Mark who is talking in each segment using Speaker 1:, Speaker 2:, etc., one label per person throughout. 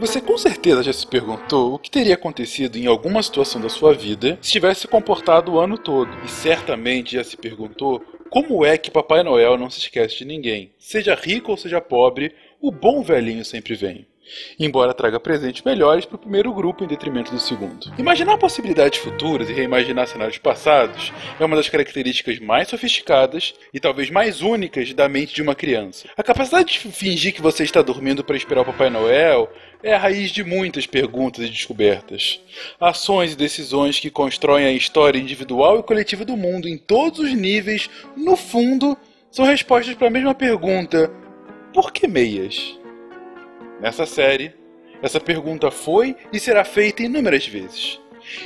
Speaker 1: Você com certeza já se perguntou o que teria acontecido em alguma situação da sua vida se tivesse se comportado o ano todo. E certamente já se perguntou como é que Papai Noel não se esquece de ninguém. Seja rico ou seja pobre, o bom velhinho sempre vem embora traga presentes melhores para o primeiro grupo em detrimento do segundo. Imaginar possibilidades futuras e reimaginar cenários passados é uma das características mais sofisticadas e talvez mais únicas da mente de uma criança. A capacidade de fingir que você está dormindo para esperar o Papai Noel é a raiz de muitas perguntas e descobertas. Ações e decisões que constroem a história individual e coletiva do mundo em todos os níveis, no fundo, são respostas para a mesma pergunta: por que meias? Nessa série, essa pergunta foi e será feita inúmeras vezes.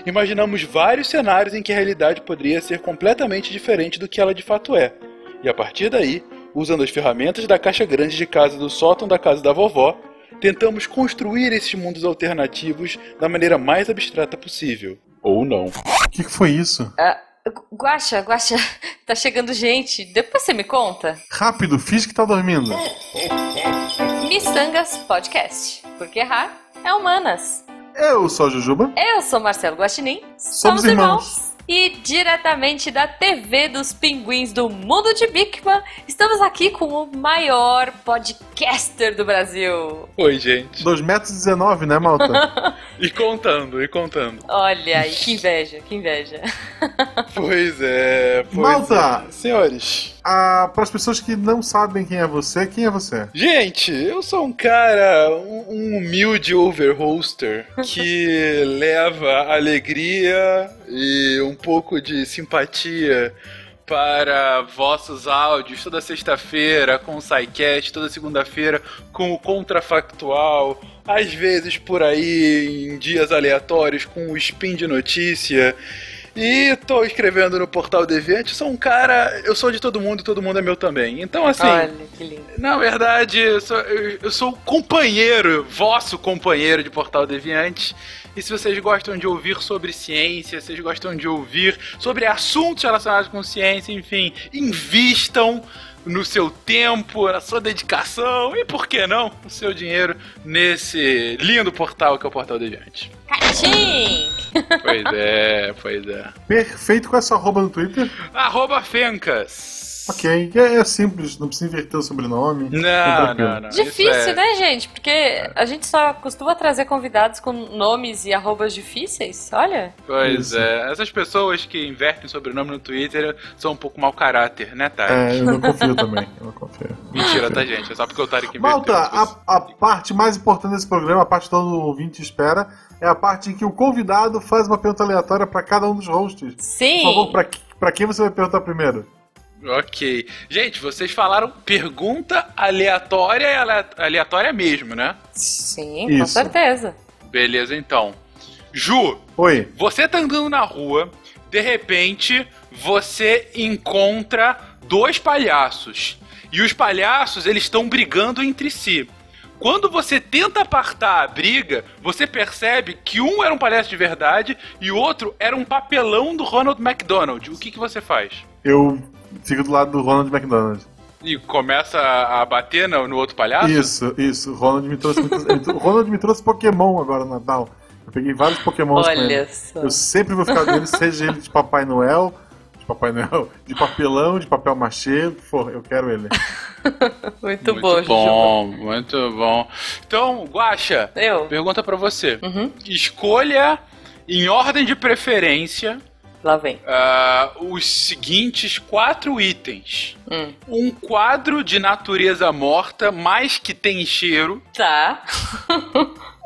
Speaker 1: Imaginamos vários cenários em que a realidade poderia ser completamente diferente do que ela de fato é, e a partir daí, usando as ferramentas da caixa grande de casa do sótão da casa da vovó, tentamos construir esses mundos alternativos da maneira mais abstrata possível. Ou não.
Speaker 2: O que, que foi isso?
Speaker 3: Uh, Guaxa, Guaxa, tá chegando gente. Depois você me conta?
Speaker 2: Rápido, fiz que tá dormindo.
Speaker 3: Missangas Podcast. Porque errar é humanas.
Speaker 2: Eu sou a Jujuba.
Speaker 3: Eu sou Marcelo Guaxinim.
Speaker 2: Somos, Somos irmãos. irmãos.
Speaker 3: E diretamente da TV dos Pinguins do Mundo de Bigman, estamos aqui com o maior podcaster do Brasil.
Speaker 1: Oi, gente.
Speaker 2: 2,19 metros, né, Malta?
Speaker 1: e contando, e contando.
Speaker 3: Olha aí, que inveja, que inveja.
Speaker 1: pois é, pois
Speaker 2: Malta!
Speaker 1: É. Senhores.
Speaker 2: Ah, para as pessoas que não sabem quem é você, quem é você?
Speaker 1: Gente, eu sou um cara, um, um humilde overhoster que leva alegria e um pouco de simpatia para vossos áudios toda sexta-feira com o SciCast, toda segunda-feira com o Contrafactual, às vezes por aí em dias aleatórios com o Spin de Notícia. E tô escrevendo no Portal Deviante, sou um cara, eu sou de todo mundo, todo mundo é meu também. Então, assim.
Speaker 3: Olha, que lindo.
Speaker 1: Na verdade, eu sou, eu, eu sou companheiro, vosso companheiro de Portal Deviante. E se vocês gostam de ouvir sobre ciência, vocês gostam de ouvir sobre assuntos relacionados com ciência, enfim, invistam no seu tempo, na sua dedicação e, por que não, o seu dinheiro nesse lindo portal que é o Portal Deviante.
Speaker 3: Catim!
Speaker 1: Pois é, pois é.
Speaker 2: Perfeito com essa arroba no Twitter.
Speaker 1: Arroba Fencas.
Speaker 2: Ok, é, é, simples, não precisa inverter o sobrenome.
Speaker 1: Não, não, não.
Speaker 3: Difícil, é... né, gente? Porque a gente só costuma trazer convidados com nomes e arrobas difíceis, olha.
Speaker 1: Pois Isso. é, essas pessoas que invertem sobrenome no Twitter são um pouco mau caráter, né, Tarek?
Speaker 2: É, eu não confio também, eu não confio.
Speaker 1: Mentira, tá, gente? É só porque o Tarek
Speaker 2: inverteu. Malta, a, a parte mais importante desse programa, a parte que todo ouvinte espera, é a parte em que o convidado faz uma pergunta aleatória para cada um dos hosts.
Speaker 3: Sim.
Speaker 2: Por favor, pra, pra quem você vai perguntar primeiro?
Speaker 1: Ok. Gente, vocês falaram pergunta aleatória e aleatória mesmo, né?
Speaker 3: Sim, Isso. com certeza.
Speaker 1: Beleza, então. Ju.
Speaker 2: Oi.
Speaker 1: Você tá andando na rua, de repente você encontra dois palhaços. E os palhaços, eles estão brigando entre si. Quando você tenta apartar a briga, você percebe que um era um palhaço de verdade e o outro era um papelão do Ronald McDonald. O que, que você faz?
Speaker 2: Eu fica do lado do Ronald McDonald.
Speaker 1: E começa a bater no, no outro palhaço?
Speaker 2: Isso, isso. O Ronald me trouxe, Ronald me trouxe Pokémon agora no Natal. Eu peguei vários Pokémons
Speaker 3: Olha
Speaker 2: com ele.
Speaker 3: Só.
Speaker 2: Eu sempre vou ficar dele, seja ele de Papai Noel, de Papai Noel, de papelão, de papel machê, for, eu quero ele.
Speaker 3: muito,
Speaker 1: muito
Speaker 3: bom,
Speaker 1: bom, muito bom. Então, Guaxa,
Speaker 3: eu.
Speaker 1: pergunta para você.
Speaker 3: Uhum.
Speaker 1: Escolha em ordem de preferência
Speaker 3: Lá vem.
Speaker 1: Uh, os seguintes quatro itens:
Speaker 3: hum.
Speaker 1: um quadro de natureza morta, mas que tem cheiro.
Speaker 3: Tá.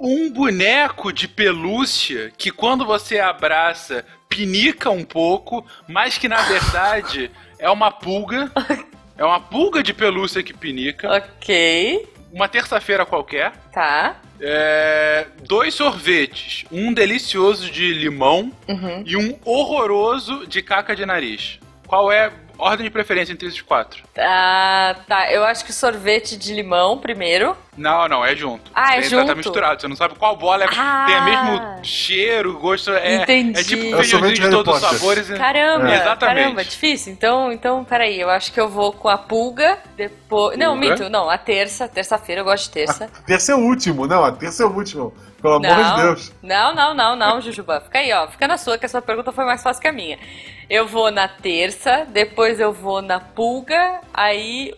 Speaker 1: um boneco de pelúcia que, quando você abraça, pinica um pouco, mas que na verdade é uma pulga. É uma pulga de pelúcia que pinica.
Speaker 3: Ok.
Speaker 1: Uma terça-feira qualquer.
Speaker 3: Tá.
Speaker 1: É, dois sorvetes. Um delicioso de limão
Speaker 3: uhum.
Speaker 1: e um horroroso de caca de nariz. Qual é Ordem de preferência entre esses quatro.
Speaker 3: Ah, tá. Eu acho que sorvete de limão primeiro.
Speaker 1: Não, não, é junto.
Speaker 3: Ah, é
Speaker 1: Tá-
Speaker 3: junto?
Speaker 1: Tá misturado, você não sabe qual bola é,
Speaker 3: Ah.
Speaker 1: tem o mesmo cheiro, gosto. É,
Speaker 3: Entendi.
Speaker 1: é tipo
Speaker 3: É
Speaker 1: um
Speaker 2: o sorvete
Speaker 1: feijãozinho de
Speaker 2: Harry
Speaker 1: todos os
Speaker 2: Potter.
Speaker 1: sabores. e-
Speaker 3: Caramba,
Speaker 1: É. Exatamente.
Speaker 3: caramba, difícil. Então, então, peraí, eu acho que eu vou com a pulga, depois... Não,
Speaker 1: Pulga?
Speaker 3: minto, não, a terça, terça-feira, eu gosto de terça.
Speaker 2: A terça é o último, não, a terça é o último. Pelo amor de Deus.
Speaker 3: não, não, não, não, Jujuba. Fica aí, ó. Fica na sua, que a sua pergunta foi mais fácil que a minha. Eu vou na terça, depois eu vou na pulga, aí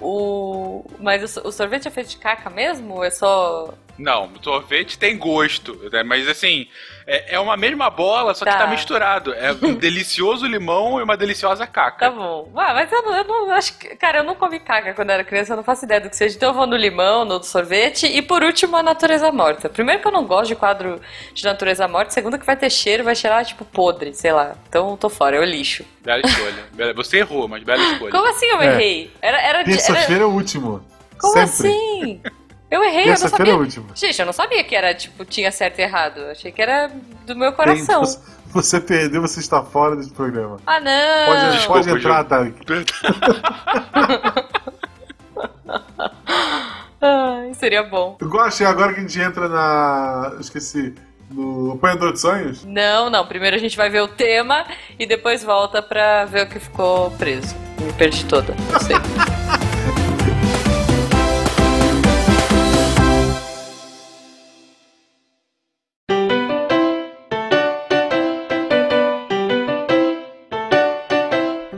Speaker 3: o. Mas o, so- o sorvete é feito de caca mesmo? É só.
Speaker 1: Não, sorvete tem gosto, né? mas assim, é, é uma mesma bola, só que
Speaker 3: Tá.
Speaker 1: tá misturado. É um delicioso limão e uma deliciosa caca.
Speaker 3: Tá bom. Ah, mas eu não, eu não acho que. Cara, eu não comi caca quando era criança, eu não faço ideia do que seja. Então eu vou no limão, no sorvete e por último a natureza morta. Primeiro que eu não gosto de quadro de natureza morta, segundo que vai ter cheiro, vai cheirar tipo podre, sei lá. Então eu tô fora, eu lixo.
Speaker 1: Bela escolha. Você errou, mas bela escolha.
Speaker 3: Como assim eu
Speaker 2: É.
Speaker 3: errei? Era, era...
Speaker 2: Terça-feira é o último.
Speaker 3: Como
Speaker 2: Sempre.
Speaker 3: assim? Eu errei, eu não
Speaker 2: Terça-feira é o
Speaker 3: sabia.
Speaker 2: último.
Speaker 3: Gente, eu não sabia que era, tipo, tinha certo e errado. Eu achei que era do meu coração.
Speaker 2: você- você perdeu, você está fora desse programa.
Speaker 3: Ah, não!
Speaker 2: Pode,
Speaker 1: Desculpa,
Speaker 2: pode entrar. Tarek.
Speaker 3: Ai, seria bom.
Speaker 2: Eu gosto, agora que a gente entra na. Esqueci. No Apanhador de Sonhos?
Speaker 3: Não, não. Primeiro a gente vai ver o tema e depois volta pra ver o que ficou preso. Me perdi toda. Não sei.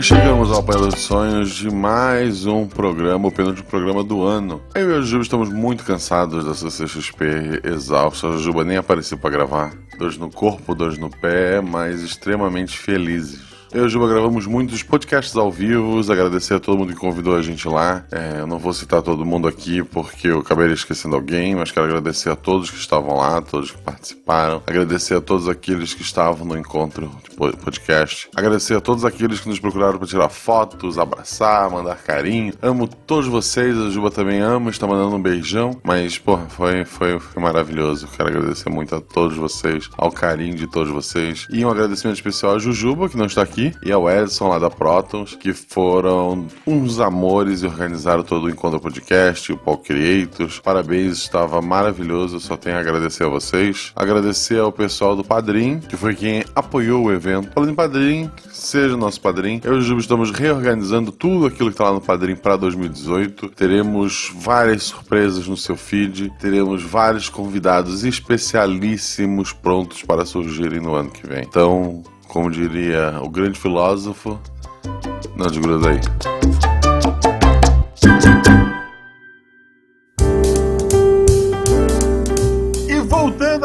Speaker 4: Chegamos ao Apanhador de Sonhos de mais um programa, o penúltimo programa do ano. Eu e a Juba estamos muito cansados da CCXP, exaustos. A Juba nem apareceu para gravar. Dois no corpo, dois no pé, mas extremamente felizes. Eu e a Juba gravamos muitos podcasts ao vivo, agradecer a todo mundo que convidou a gente lá. É, eu não vou citar todo mundo aqui porque eu acabaria esquecendo alguém, mas quero agradecer a todos que estavam lá, todos que participaram. Agradecer a todos aqueles que estavam no encontro de po- podcast. Agradecer a todos aqueles que nos procuraram para tirar fotos, abraçar, mandar carinho. Amo todos vocês, a Juba também ama, está mandando um beijão. Mas, porra, foi, foi, foi maravilhoso. Quero agradecer muito a todos vocês, ao carinho de todos vocês. E um agradecimento especial à Jujuba, que não está aqui, e ao Edson lá da Protons, que foram uns amores e organizaram todo o Encontro Podcast, o Paul Creators. Parabéns, estava maravilhoso. Só tenho a agradecer a vocês. Agradecer ao pessoal do Padrim, que foi quem apoiou o evento. Falando em Padrim, seja nosso Padrim. Eu e o Juba estamos reorganizando tudo aquilo que está lá no Padrim para 2018. Teremos várias surpresas no seu feed. Teremos vários convidados especialíssimos prontos para surgirem no ano que vem. Então, como diria o grande filósofo, não desgruda aí.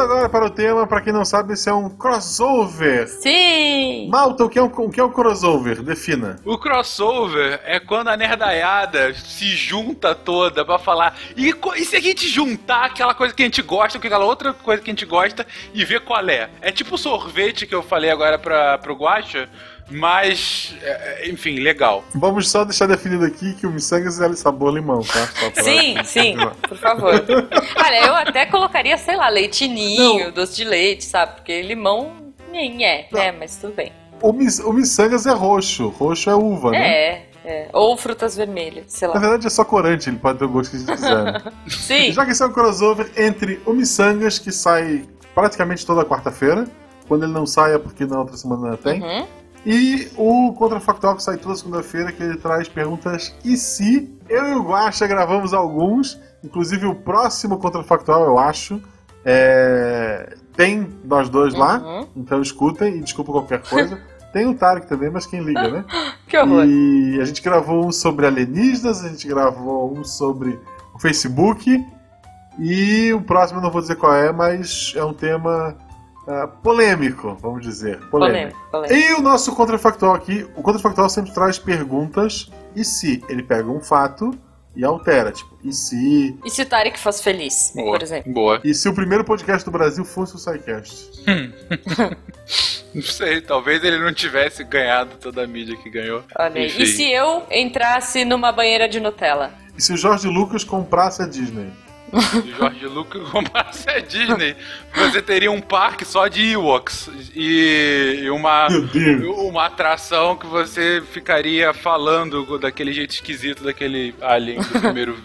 Speaker 2: Agora para o tema, para quem não sabe, esse é um crossover.
Speaker 3: Sim!
Speaker 2: Malta, o que é um, o que é um crossover? Defina.
Speaker 1: O crossover é quando a nerdaiada se junta toda pra falar. E, e se a gente juntar aquela coisa que a gente gosta com aquela outra coisa que a gente gosta e ver qual é? É tipo o sorvete que eu falei agora pra, pro Guacha, mas. é, é, enfim, legal.
Speaker 2: Vamos só deixar definido aqui que o miçangas é sabor limão, tá?
Speaker 3: Sim, sim, por favor. Olha, eu até colocaria, sei lá, leitinho, doce de leite, sabe? Porque limão nem é, né? Mas tudo bem.
Speaker 2: O, mis, o miçangas é roxo. Roxo é uva, né?
Speaker 3: É, é. Ou frutas vermelhas, sei
Speaker 2: Na
Speaker 3: lá.
Speaker 2: verdade é só corante, ele pode ter o gosto que a gente quiser. né?
Speaker 3: Sim,
Speaker 2: Já que esse é um crossover entre o Missangas, que sai praticamente toda quarta-feira. Quando ele não sai é porque na outra semana tem.
Speaker 3: Uhum.
Speaker 2: E o Contrafactual que sai toda segunda-feira, que ele traz perguntas e se. Eu e o Guaxa gravamos alguns, inclusive o próximo Contrafactual, eu acho. é, Tem nós dois lá,
Speaker 3: Uhum.
Speaker 2: então escutem e desculpa qualquer coisa. Tem o Tarek também, mas quem liga, né?
Speaker 3: Que horror.
Speaker 2: E a gente gravou um sobre alienígenas, a gente gravou um sobre o Facebook. E o próximo eu não vou dizer qual é, mas é um tema ah, polêmico, vamos dizer. Polêmico.
Speaker 3: Polêmico, polêmico.
Speaker 2: E o nosso contrafactual aqui, o contrafactual sempre traz perguntas e se ele pega um fato e altera, tipo, e se
Speaker 3: E se o Tarek fosse feliz,
Speaker 1: Boa.
Speaker 3: por exemplo?
Speaker 1: Boa.
Speaker 2: e se o primeiro podcast do Brasil fosse o SciCast?
Speaker 1: Não sei, talvez ele não tivesse ganhado toda a mídia que ganhou.
Speaker 3: Olha aí. E se eu entrasse numa banheira de Nutella?
Speaker 2: E se o Jorge Lucas comprasse a Disney?
Speaker 1: Do George Lucas comprasse a Disney, você teria um parque só de Ewoks e uma, uma atração que você ficaria falando daquele jeito esquisito daquele alien do primeiro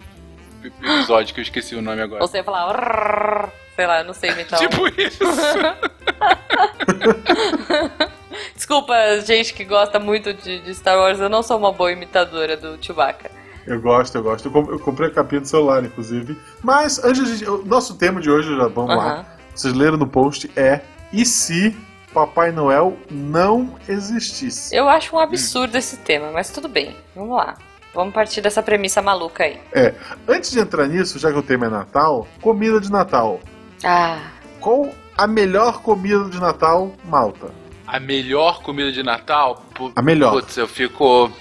Speaker 1: episódio que eu esqueci o nome agora.
Speaker 3: Você ia falar. Sei lá, eu não sei imitar. um-
Speaker 1: Tipo isso.
Speaker 3: Desculpa, gente que gosta muito de, de Star Wars, eu não sou uma boa imitadora do Chewbacca.
Speaker 2: Eu gosto, eu gosto. Eu, com- eu comprei a capinha do celular, inclusive. Mas, antes de. o Nosso tema de hoje, já vamos lá.
Speaker 3: Aham.
Speaker 2: Vocês leram no post, é E se Papai Noel não existisse?
Speaker 3: Eu acho um absurdo esse tema, mas tudo bem, vamos lá. Vamos partir dessa premissa maluca aí.
Speaker 2: É. Antes de entrar nisso, já que o tema é Natal, comida de Natal.
Speaker 3: Ah,
Speaker 2: Qual a melhor comida de Natal, Malta?
Speaker 1: A melhor comida de Natal? Pu-
Speaker 2: A melhor.
Speaker 1: Putz, eu fico.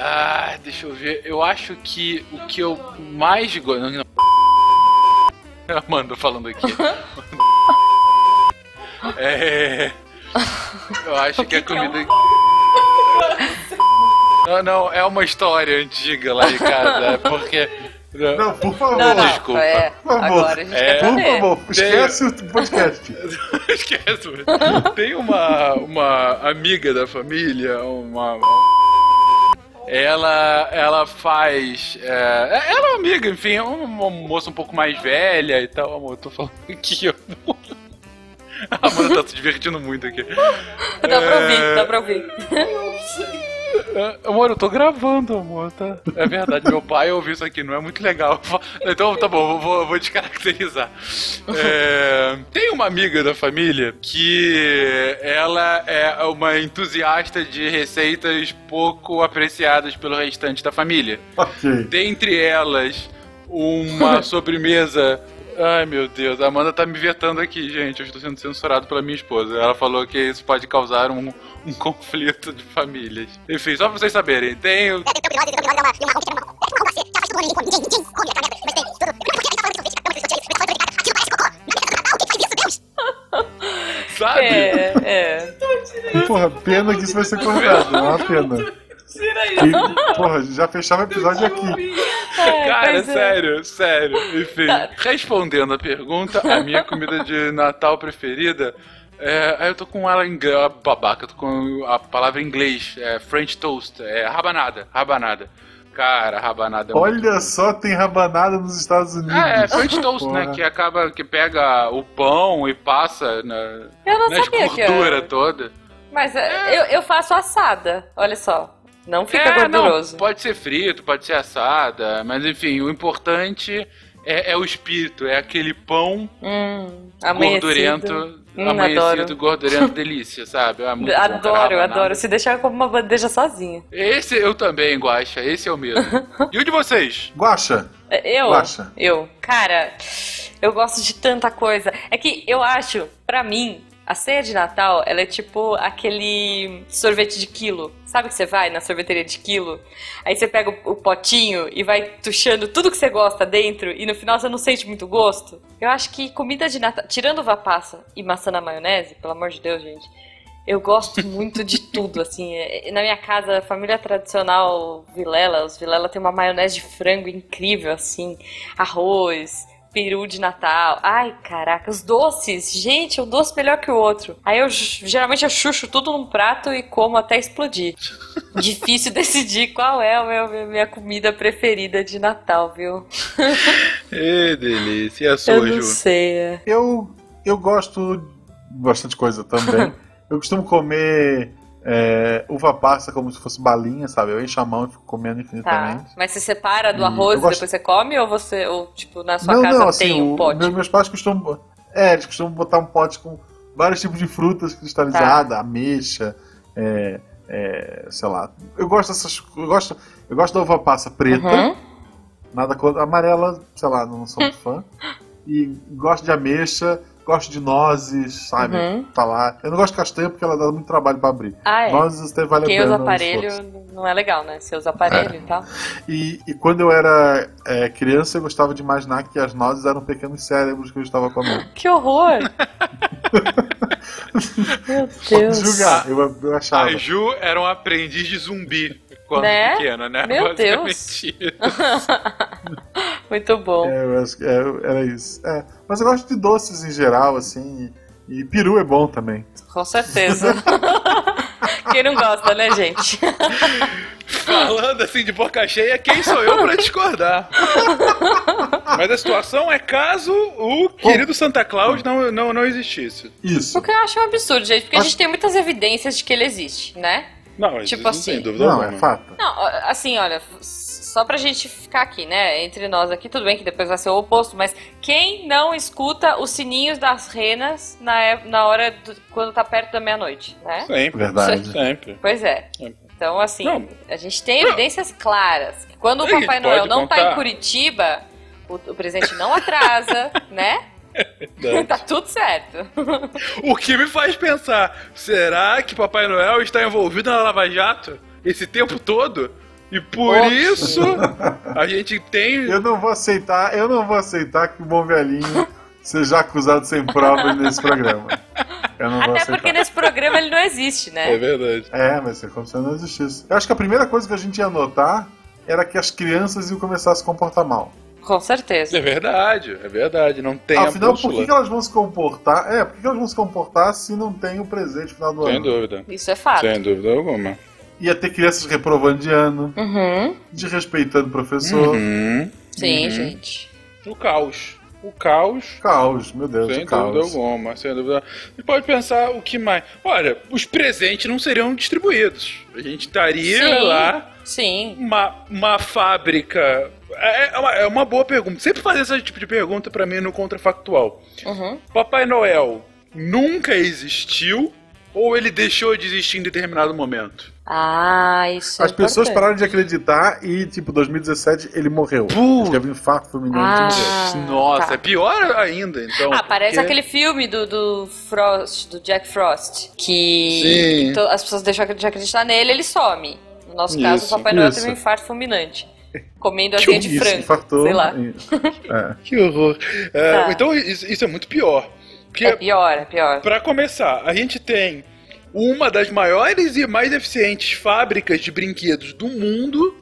Speaker 1: Ah, deixa eu ver. Eu acho que o que eu mais gosto. Não, não. Amanda falando aqui. é. Eu acho que a
Speaker 3: que é um-
Speaker 1: comida. Não, não, é uma história antiga lá de casa. É porque.
Speaker 2: Não, por favor.
Speaker 3: não, não.
Speaker 1: desculpa.
Speaker 3: É,
Speaker 2: Por favor.
Speaker 3: agora a gente
Speaker 1: É,
Speaker 3: quer
Speaker 2: Por favor, esquece o podcast.
Speaker 1: Esquece. Tem uma, uma amiga da família, uma. Ela, ela faz. é, ela é uma amiga, enfim, é uma moça um pouco mais velha e tal. Amor, eu tô falando aqui, amor. A Amanda tá se divertindo muito aqui.
Speaker 3: Dá pra ouvir, dá pra ouvir.
Speaker 1: É, Amor, eu tô gravando, amor, tá? É verdade, meu pai ouviu isso aqui, não é muito legal. Então, tá bom, eu vou, vou descaracterizar. É, tem uma amiga da família que ela é uma entusiasta de receitas pouco apreciadas pelo restante da família.
Speaker 2: Ok.
Speaker 1: Dentre elas, uma sobremesa. Ai meu Deus, a Amanda tá me vetando aqui, gente. Eu estou sendo censurado pela minha esposa. Ela falou que isso pode causar um, um conflito de famílias. Enfim, só pra vocês saberem, tem. o- Sabe?
Speaker 3: É, é.
Speaker 2: Porra, pena que isso vai ser cortado, não é uma pena. E, porra, já fechava o episódio aqui.
Speaker 3: É,
Speaker 1: Cara,
Speaker 3: pois é.
Speaker 1: sério, sério. Enfim,
Speaker 3: Tá.
Speaker 1: respondendo a pergunta, a minha comida de Natal preferida. É, aí eu tô com ela em babaca, eu tô com a palavra em inglês, é French toast, é rabanada, rabanada. Cara, rabanada é muito
Speaker 2: Olha só, tem rabanada nos Estados Unidos.
Speaker 1: É, é French toast, né?
Speaker 2: Porra.
Speaker 1: Que acaba, que pega o pão e passa na,
Speaker 3: Eu não
Speaker 1: nas
Speaker 3: sabia que
Speaker 1: gordura toda.
Speaker 3: Mas é, eu, eu faço assada, olha só. Não fica
Speaker 1: é,
Speaker 3: gorduroso.
Speaker 1: Não, pode ser frito, pode ser assada, mas enfim, o importante é, é o espírito, é aquele pão
Speaker 3: Hum, amanhecido.
Speaker 1: gordurento,
Speaker 3: Hum,
Speaker 1: amanhecido,
Speaker 3: adoro.
Speaker 1: gordurento, delícia, sabe? É muito bom,
Speaker 3: Adoro,
Speaker 1: cara,
Speaker 3: adoro. Se deixar eu como uma bandeja sozinha.
Speaker 1: Esse eu também, Guaxa, esse é o mesmo. e o de vocês?
Speaker 2: Guaxa,
Speaker 3: É, Eu?
Speaker 2: Guaxa.
Speaker 3: Eu. Cara, eu gosto de tanta coisa. É que eu acho, pra mim, a ceia de Natal, ela é tipo aquele sorvete de quilo. Sabe que você vai na sorveteria de quilo? Aí você pega o, potinho e vai tuchando tudo que você gosta dentro e no final você não sente muito gosto. Eu acho que comida de Natal, tirando uva passa e maçã na maionese, pelo amor de Deus, gente. Eu gosto muito de tudo, assim. É- Na minha casa, família tradicional Vilela, os Vilela tem uma maionese de frango incrível, assim. Arroz, peru de Natal. Ai, caraca, os doces. Gente, um doce melhor que o outro. Aí eu geralmente eu chucho tudo num prato e como até explodir. Difícil decidir qual é a minha, minha comida preferida de Natal, viu?
Speaker 1: Ê, delícia. E a sua,
Speaker 3: Eu não
Speaker 1: Ju?
Speaker 3: sei. é.
Speaker 2: eu, eu gosto de bastante coisa também. eu costumo comer é, uva passa como se fosse balinha, sabe? Eu encho a mão e fico comendo
Speaker 3: Tá.
Speaker 2: infinitamente.
Speaker 3: Mas você separa do arroz e
Speaker 2: gosto-
Speaker 3: depois você come ou você, ou tipo, na sua
Speaker 2: não,
Speaker 3: casa
Speaker 2: não, assim,
Speaker 3: tem um pote?
Speaker 2: meus, meus pais costumam. É, eles costumam botar um pote com vários tipos de frutas cristalizadas,
Speaker 3: Tá.
Speaker 2: ameixa, é, é, sei lá. Eu gosto dessas. Eu gosto, eu gosto da uva passa preta,
Speaker 3: Uhum.
Speaker 2: nada contra. Amarela, sei lá, não sou muito fã. E gosto de ameixa, gosto de nozes, sabe?
Speaker 3: Uhum.
Speaker 2: Tá lá. Eu não gosto de castanha porque ela dá muito trabalho pra abrir.
Speaker 3: Ah, é.
Speaker 2: Nozes até vale a
Speaker 3: Quem
Speaker 2: pena.
Speaker 3: usa
Speaker 2: o
Speaker 3: aparelho não é legal, né? Você usa aparelho e tal.
Speaker 2: E, e quando eu era é, criança, eu gostava de imaginar que as nozes eram pequenos cérebros que eu estava comendo.
Speaker 3: Que horror! Meu
Speaker 2: Pode
Speaker 3: Deus.
Speaker 2: julgar, eu, eu achava.
Speaker 1: A Ju era um aprendiz de zumbi quando
Speaker 3: Né?
Speaker 1: pequena, né?
Speaker 3: Meu
Speaker 1: isso.
Speaker 3: Muito bom.
Speaker 2: É, eu acho que é, era isso. É, mas eu gosto de doces em geral, assim. E, e peru é bom também.
Speaker 3: Com certeza. Quem não gosta, né, gente?
Speaker 1: Falando assim de boca cheia, quem sou eu pra discordar? Mas a situação é caso o querido Santa Claus não, não, não existisse.
Speaker 2: Isso.
Speaker 3: O que eu acho um absurdo, gente, porque a gente tem muitas evidências de que ele existe, né?
Speaker 1: Não,
Speaker 3: Tipo
Speaker 1: não
Speaker 3: assim.
Speaker 1: tem dúvida
Speaker 2: Não, é
Speaker 1: alguma.
Speaker 2: fato.
Speaker 3: Não, assim, olha, só pra gente ficar aqui, né, entre nós aqui, tudo bem que depois vai ser o oposto, mas quem não escuta os sininhos das renas na, é- na hora do, quando tá perto da meia-noite, né?
Speaker 1: Sempre.
Speaker 2: Verdade.
Speaker 1: Sempre.
Speaker 3: Pois é.
Speaker 1: Sempre.
Speaker 3: Então, assim,
Speaker 1: Não.
Speaker 3: a gente tem evidências claras. que Quando o Papai Noel não tá
Speaker 1: contar.
Speaker 3: em Curitiba, o, o presente não atrasa, né? tá tudo certo.
Speaker 1: O que me faz pensar, será que Papai Noel está envolvido na Lava Jato esse tempo todo? E por
Speaker 3: Oxe.
Speaker 1: isso a gente tem.
Speaker 2: Eu não vou aceitar, eu não vou aceitar que o bom velhinho seja acusado sem provas nesse programa. Eu não vou
Speaker 3: Até
Speaker 2: aceitar.
Speaker 3: porque nesse programa ele não existe,
Speaker 1: É
Speaker 3: né?
Speaker 1: verdade.
Speaker 2: É, mas é como se não existisse. Eu acho que a primeira coisa que a gente ia notar era que as crianças iam começar a se comportar mal.
Speaker 3: Com certeza.
Speaker 1: É verdade, é verdade. Não tem
Speaker 2: Afinal,
Speaker 1: a
Speaker 2: por que, elas vão se comportar? É, por que, que elas vão se comportar se não tem o presente final do
Speaker 1: Sem
Speaker 2: ano?
Speaker 1: dúvida.
Speaker 3: Isso é fato.
Speaker 1: Sem dúvida alguma.
Speaker 2: Ia ter crianças reprovando de ano,
Speaker 3: Uhum.
Speaker 2: desrespeitando o professor.
Speaker 1: Uhum.
Speaker 3: Sim,
Speaker 1: Uhum.
Speaker 3: gente.
Speaker 1: O caos. O caos.
Speaker 2: Caos, meu Deus,
Speaker 1: Sem
Speaker 2: o caos.
Speaker 1: dúvida alguma, sem dúvida. Você pode pensar o que mais. Olha, os presentes não seriam distribuídos. A gente estaria
Speaker 3: Sim.
Speaker 1: lá,
Speaker 3: Sim.
Speaker 1: uma, uma fábrica. É é uma, é uma boa pergunta. Sempre fazer esse tipo de pergunta pra mim no contrafactual.
Speaker 3: Uhum.
Speaker 1: Papai Noel nunca existiu ou ele deixou de existir em determinado momento?
Speaker 3: Ah, isso
Speaker 2: As
Speaker 3: é
Speaker 2: pessoas
Speaker 3: importante.
Speaker 2: pararam de acreditar e, tipo, 2017 ele morreu. Ele teve um infarto fulminante
Speaker 3: Ah.
Speaker 2: e morreu.
Speaker 1: Nossa,
Speaker 3: tá.
Speaker 1: é pior ainda, então.
Speaker 3: Ah, parece
Speaker 1: porque-
Speaker 3: aquele filme do, do Frost, do Jack Frost, que
Speaker 1: Sim.
Speaker 3: as pessoas deixam de acreditar nele, ele some. No nosso caso,
Speaker 1: Isso,
Speaker 3: o Papai Noel teve um infarto fulminante. Comendo
Speaker 1: Que
Speaker 3: asinha de frango.
Speaker 2: infartou.
Speaker 3: Sei lá.
Speaker 2: É.
Speaker 1: Que horror. É,
Speaker 3: Tá.
Speaker 1: Então isso, isso é muito pior.
Speaker 3: É pior, é pior.
Speaker 1: Pra começar, a gente tem uma das maiores e mais eficientes fábricas de brinquedos do mundo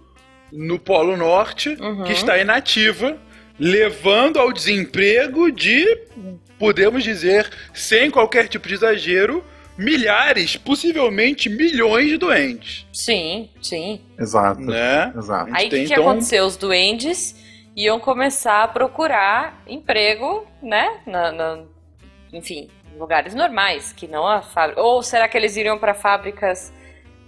Speaker 1: no Polo Norte,
Speaker 3: Uhum.
Speaker 1: que está inativa, levando ao desemprego de, podemos dizer, sem qualquer tipo de exagero, milhares, possivelmente milhões de doentes,
Speaker 3: Sim, sim.
Speaker 2: Exato.
Speaker 1: né?
Speaker 2: Exato.
Speaker 3: Aí o que,
Speaker 1: tem,
Speaker 3: que
Speaker 1: então-
Speaker 3: aconteceu? Os duendes iam começar a procurar emprego, né? Na, na- enfim, lugares normais, que não a fábrica. Ou será que eles iriam para fábricas?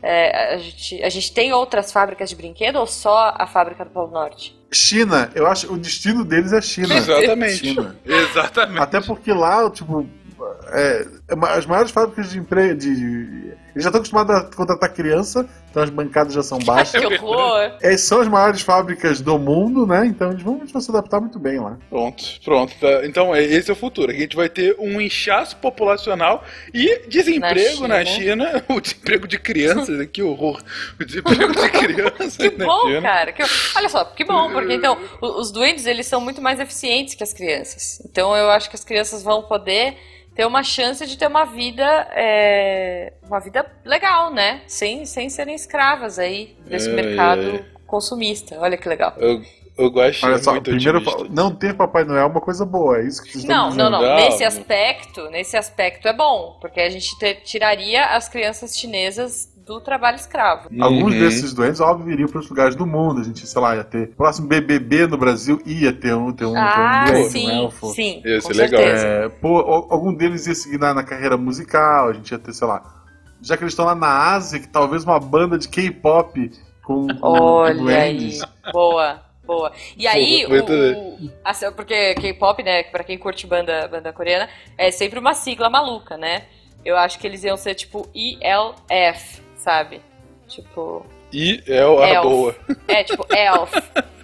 Speaker 3: é, a, gente, a gente tem outras fábricas de brinquedo ou só a fábrica do Polo Norte?
Speaker 2: China, eu acho o destino deles é China.
Speaker 1: Exatamente.
Speaker 2: China.
Speaker 1: Exatamente.
Speaker 2: Até porque lá, tipo, é, é as maiores fábricas de emprego. De, de- eles já estão acostumados a contratar criança, então as bancadas já são baixas.
Speaker 3: que horror!
Speaker 2: É, são as maiores fábricas do mundo, né? Então eles vão, eles vão se adaptar muito bem lá.
Speaker 1: Pronto, pronto. tá. Então é- esse é o futuro. A gente vai ter um inchaço populacional e desemprego na
Speaker 3: Na
Speaker 1: China. O desemprego de crianças, que horror. O desemprego de crianças
Speaker 3: Que
Speaker 1: na
Speaker 3: bom,
Speaker 1: China.
Speaker 3: cara. que- olha só, que bom, porque então os duendes eles são muito mais eficientes que as crianças. Então eu acho que as crianças vão poder ter uma chance de ter uma vida, é, uma vida legal, né? Sem, sem serem escravas aí desse
Speaker 1: Ai,
Speaker 3: mercado
Speaker 1: ai.
Speaker 3: consumista. Olha que legal.
Speaker 1: Eu, eu gosto
Speaker 2: Olha só,
Speaker 1: muito
Speaker 2: primeiro,
Speaker 1: otimista.
Speaker 2: não ter Papai Noel é uma coisa boa, é isso que vocês
Speaker 3: Não,
Speaker 2: estão
Speaker 3: não, não.
Speaker 1: Não.
Speaker 3: Nesse aspecto, nesse aspecto é bom, porque a gente te- tiraria as crianças chinesas do trabalho escravo.
Speaker 2: Alguns
Speaker 1: Uhum.
Speaker 2: desses doentes, óbvio, viriam para os lugares do mundo. A gente, sei lá, ia ter. Próximo BBB no Brasil ia ter um, ter um,
Speaker 3: Ah,
Speaker 2: ter um, duende, um
Speaker 3: sim,
Speaker 2: elfo.
Speaker 3: sim.
Speaker 1: Ia
Speaker 3: com
Speaker 1: ser legal.
Speaker 2: É, pô, al- algum deles ia seguir na, na carreira musical, a gente ia ter, sei lá. Já que eles estão lá na Ásia, que talvez uma banda de K-pop com, com
Speaker 3: Olha
Speaker 2: duendes.
Speaker 3: aí. Boa, boa. E aí, o, assim, porque K-pop, né, pra quem curte banda, banda coreana, é sempre uma sigla maluca, né? Eu acho que eles iam ser tipo ELF, sabe? Tipo,
Speaker 1: E é a
Speaker 3: Elf.
Speaker 1: boa.
Speaker 3: é tipo ELF.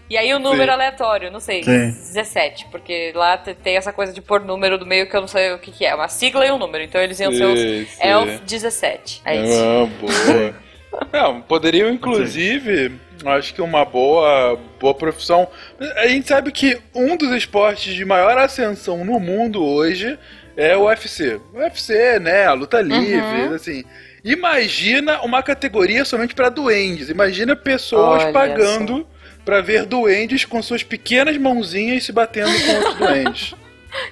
Speaker 3: E aí o número
Speaker 1: Sim.
Speaker 3: aleatório, não sei,
Speaker 2: Quem?
Speaker 3: 17, porque lá te- tem essa coisa de pôr número do meio que eu não sei o que, que é, uma sigla e um número, então eles iam ser os
Speaker 1: Sim, sim.
Speaker 3: ELF 17. É isso.
Speaker 1: Ah, boa. Não, poderiam, inclusive, acho que uma boa, boa profissão. A gente sabe que um dos esportes de maior ascensão no mundo hoje é o UFC. O UFC, né? A luta livre,
Speaker 3: Uhum.
Speaker 1: assim. Imagina uma categoria somente para duendes. Imagina pessoas
Speaker 3: Olha
Speaker 1: pagando pra ver duendes com suas pequenas mãozinhas se batendo com outros duendes.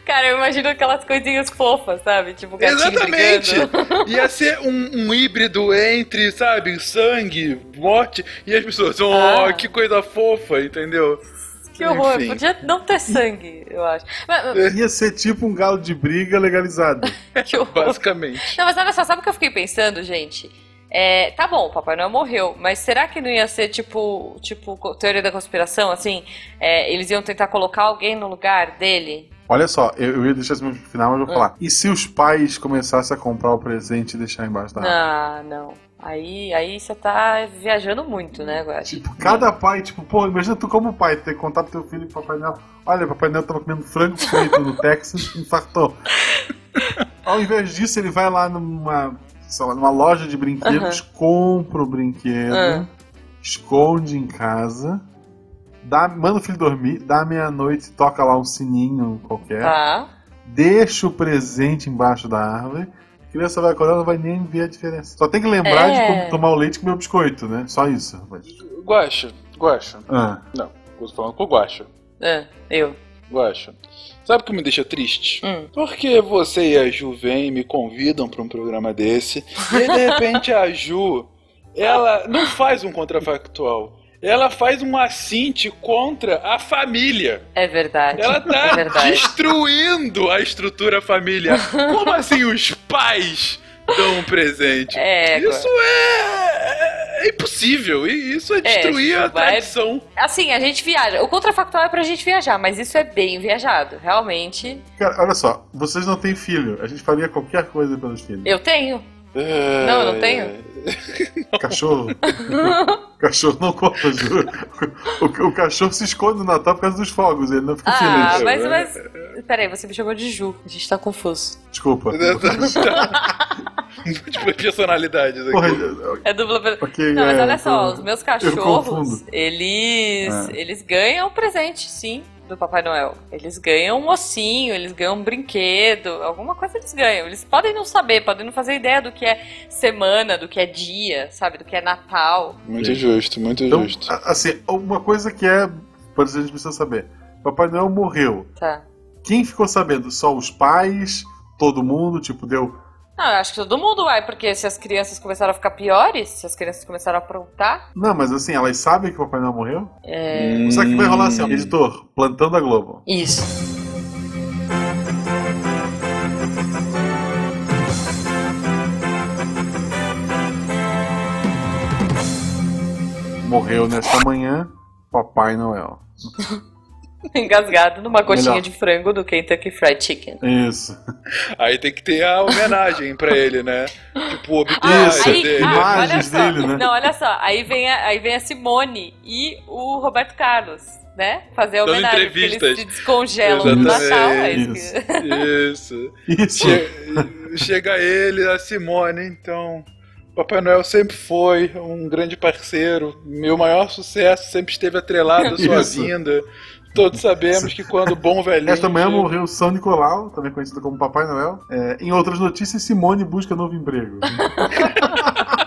Speaker 3: Cara, eu imagino aquelas coisinhas fofas, sabe? Tipo, gatinho
Speaker 1: Exatamente!
Speaker 3: brigando.
Speaker 1: Ia ser um, um híbrido entre, sabe, sangue, morte, e as pessoas, oh,
Speaker 3: Ah.
Speaker 1: que coisa fofa, entendeu?
Speaker 3: Que horror.
Speaker 1: Enfim.
Speaker 3: Podia não ter sangue, eu acho. Mas,
Speaker 2: Ia ser tipo um galo de briga legalizado.
Speaker 3: que horror.
Speaker 1: Basicamente.
Speaker 3: Não, mas olha só, sabe o que eu fiquei pensando, gente? É, tá bom, o Papai Noel morreu, mas será que não ia ser tipo, tipo teoria da conspiração, assim? É, eles iam tentar colocar alguém no lugar dele?
Speaker 2: Olha só, eu, eu ia deixar isso no final, mas eu vou
Speaker 3: Hum.
Speaker 2: falar. E se os pais começassem a comprar o presente e deixar embaixo da árvore?
Speaker 3: Ah, não. Aí, aí você tá viajando muito, né?
Speaker 2: Tipo, cada pai, tipo, pô, imagina tu como pai, ter contar pro teu filho que Papai Noel. Olha, Papai Noel tava comendo frango frito no Texas infartou. Ao invés disso, ele vai lá numa, sei lá, numa loja de brinquedos, compra o brinquedo,
Speaker 3: Ah.
Speaker 2: esconde em casa, dá, manda o filho dormir, dá meia-noite, toca lá um sininho qualquer,
Speaker 3: Tá.
Speaker 2: deixa o presente embaixo da árvore. Criança vai acordar, não vai nem ver a diferença. Só tem que lembrar
Speaker 3: É.
Speaker 2: de como tomar o leite e comer o biscoito, né? Só isso.
Speaker 1: Guacha, Guacha.
Speaker 2: Ah.
Speaker 1: Não, eu tô falando com o Guacha.
Speaker 3: Ah, eu.
Speaker 1: Guacha. Sabe o que me deixa triste?
Speaker 3: Hum.
Speaker 1: Porque você e a Ju vêm e me convidam pra um programa desse, e aí, de repente a Ju, ela não faz um contrafactual. Ela faz um assinte contra a família.
Speaker 3: É verdade.
Speaker 1: Ela
Speaker 3: É
Speaker 1: tá
Speaker 3: verdade.
Speaker 1: destruindo a estrutura familiar. Como assim os pais dão um presente?
Speaker 3: É,
Speaker 1: Isso é, é impossível. E isso é destruir a
Speaker 3: Ju, vai-
Speaker 1: tradição.
Speaker 3: Assim, a gente viaja. O contrafactual é pra gente viajar, mas isso é bem viajado. Realmente,
Speaker 2: Cara, olha só, vocês não têm filho. A gente faria qualquer coisa pelos filhos.
Speaker 3: eu tenho.
Speaker 1: É,
Speaker 3: Não, eu não tenho.
Speaker 2: Cachorro. cachorro não conta, juro. O, o cachorro se esconde no Natal por causa dos fogos, ele não fica
Speaker 3: Ah,
Speaker 2: feliz.
Speaker 3: mas, mas. Peraí, você me chamou de Ju. A gente tá confuso.
Speaker 2: Desculpa.
Speaker 1: Múltiplas personalidades aqui.
Speaker 2: Porra,
Speaker 3: É dupla.
Speaker 2: ok,
Speaker 3: Não, mas
Speaker 2: é,
Speaker 3: olha só, os meus
Speaker 2: eu
Speaker 3: cachorros, eles,
Speaker 2: É.
Speaker 3: eles ganham presente, sim, do Papai Noel. Eles ganham um ossinho, eles ganham um brinquedo, alguma coisa eles ganham. Eles podem não saber, podem não fazer ideia do que é semana, do que é dia, sabe, do que é Natal.
Speaker 1: Muito justo, muito
Speaker 2: Então,
Speaker 1: justo.
Speaker 2: assim, uma coisa que é. Por exemplo, a gente precisa saber. Papai Noel morreu.
Speaker 3: Tá.
Speaker 2: Quem ficou sabendo? Só os pais? Todo mundo? Tipo, deu.
Speaker 3: Não, eu acho que todo mundo vai, porque se as crianças começaram a ficar piores, se as crianças começaram a aprontar,
Speaker 2: Não, mas assim, elas sabem que o Papai Noel morreu?
Speaker 3: é.
Speaker 1: Hum.
Speaker 2: Será que vai rolar assim, ó, editor, plantando a Globo?
Speaker 3: Isso.
Speaker 2: Morreu nesta manhã, Papai Noel.
Speaker 3: Engasgado numa coxinha
Speaker 2: Melhor.
Speaker 3: de frango do Kentucky Fried Chicken.
Speaker 2: Isso.
Speaker 1: Aí tem que ter a homenagem pra ele, né? Tipo, o
Speaker 3: Ah,
Speaker 2: Isso,
Speaker 3: aí,
Speaker 1: dele.
Speaker 3: ah,
Speaker 2: Imagens
Speaker 3: olha só.
Speaker 2: dele, né?
Speaker 3: Não, olha só. Aí vem, a, aí vem a Simone e o Roberto Carlos, né? Fazer a
Speaker 1: Dando
Speaker 3: homenagem. Eles
Speaker 1: entrevistas.
Speaker 3: se descongelam no
Speaker 1: Exatamente.
Speaker 3: Natal. É isso
Speaker 1: Isso.
Speaker 2: Isso.
Speaker 1: Che- Chega ele, a Simone, então. Papai Noel sempre foi um grande parceiro. Meu maior sucesso sempre esteve atrelado à sua
Speaker 2: Isso.
Speaker 1: vinda. Todos sabemos que quando o bom velhinho.
Speaker 2: Esta manhã morreu São Nicolau, também conhecido como Papai Noel. É, em outras notícias, Simone busca novo emprego.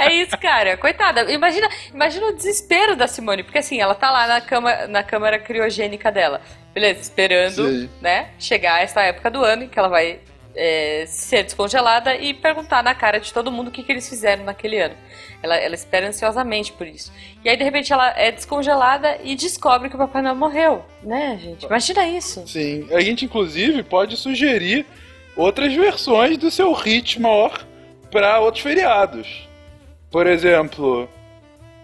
Speaker 3: É isso, cara. Coitada. Imagina, imagina o desespero da Simone, porque assim, ela tá lá na, cama, na câmara criogênica dela. Beleza, esperando,
Speaker 1: Sim.
Speaker 3: né, chegar essa época do ano em que ela vai é, ser descongelada e perguntar na cara de todo mundo o que, que eles fizeram naquele ano. Ela, ela espera ansiosamente por isso. E aí, de repente, ela é descongelada e descobre que o Papai Noel morreu. Né, gente? Imagina isso.
Speaker 1: Sim, a gente inclusive pode sugerir outras versões do seu hit maior para outros feriados. Por exemplo,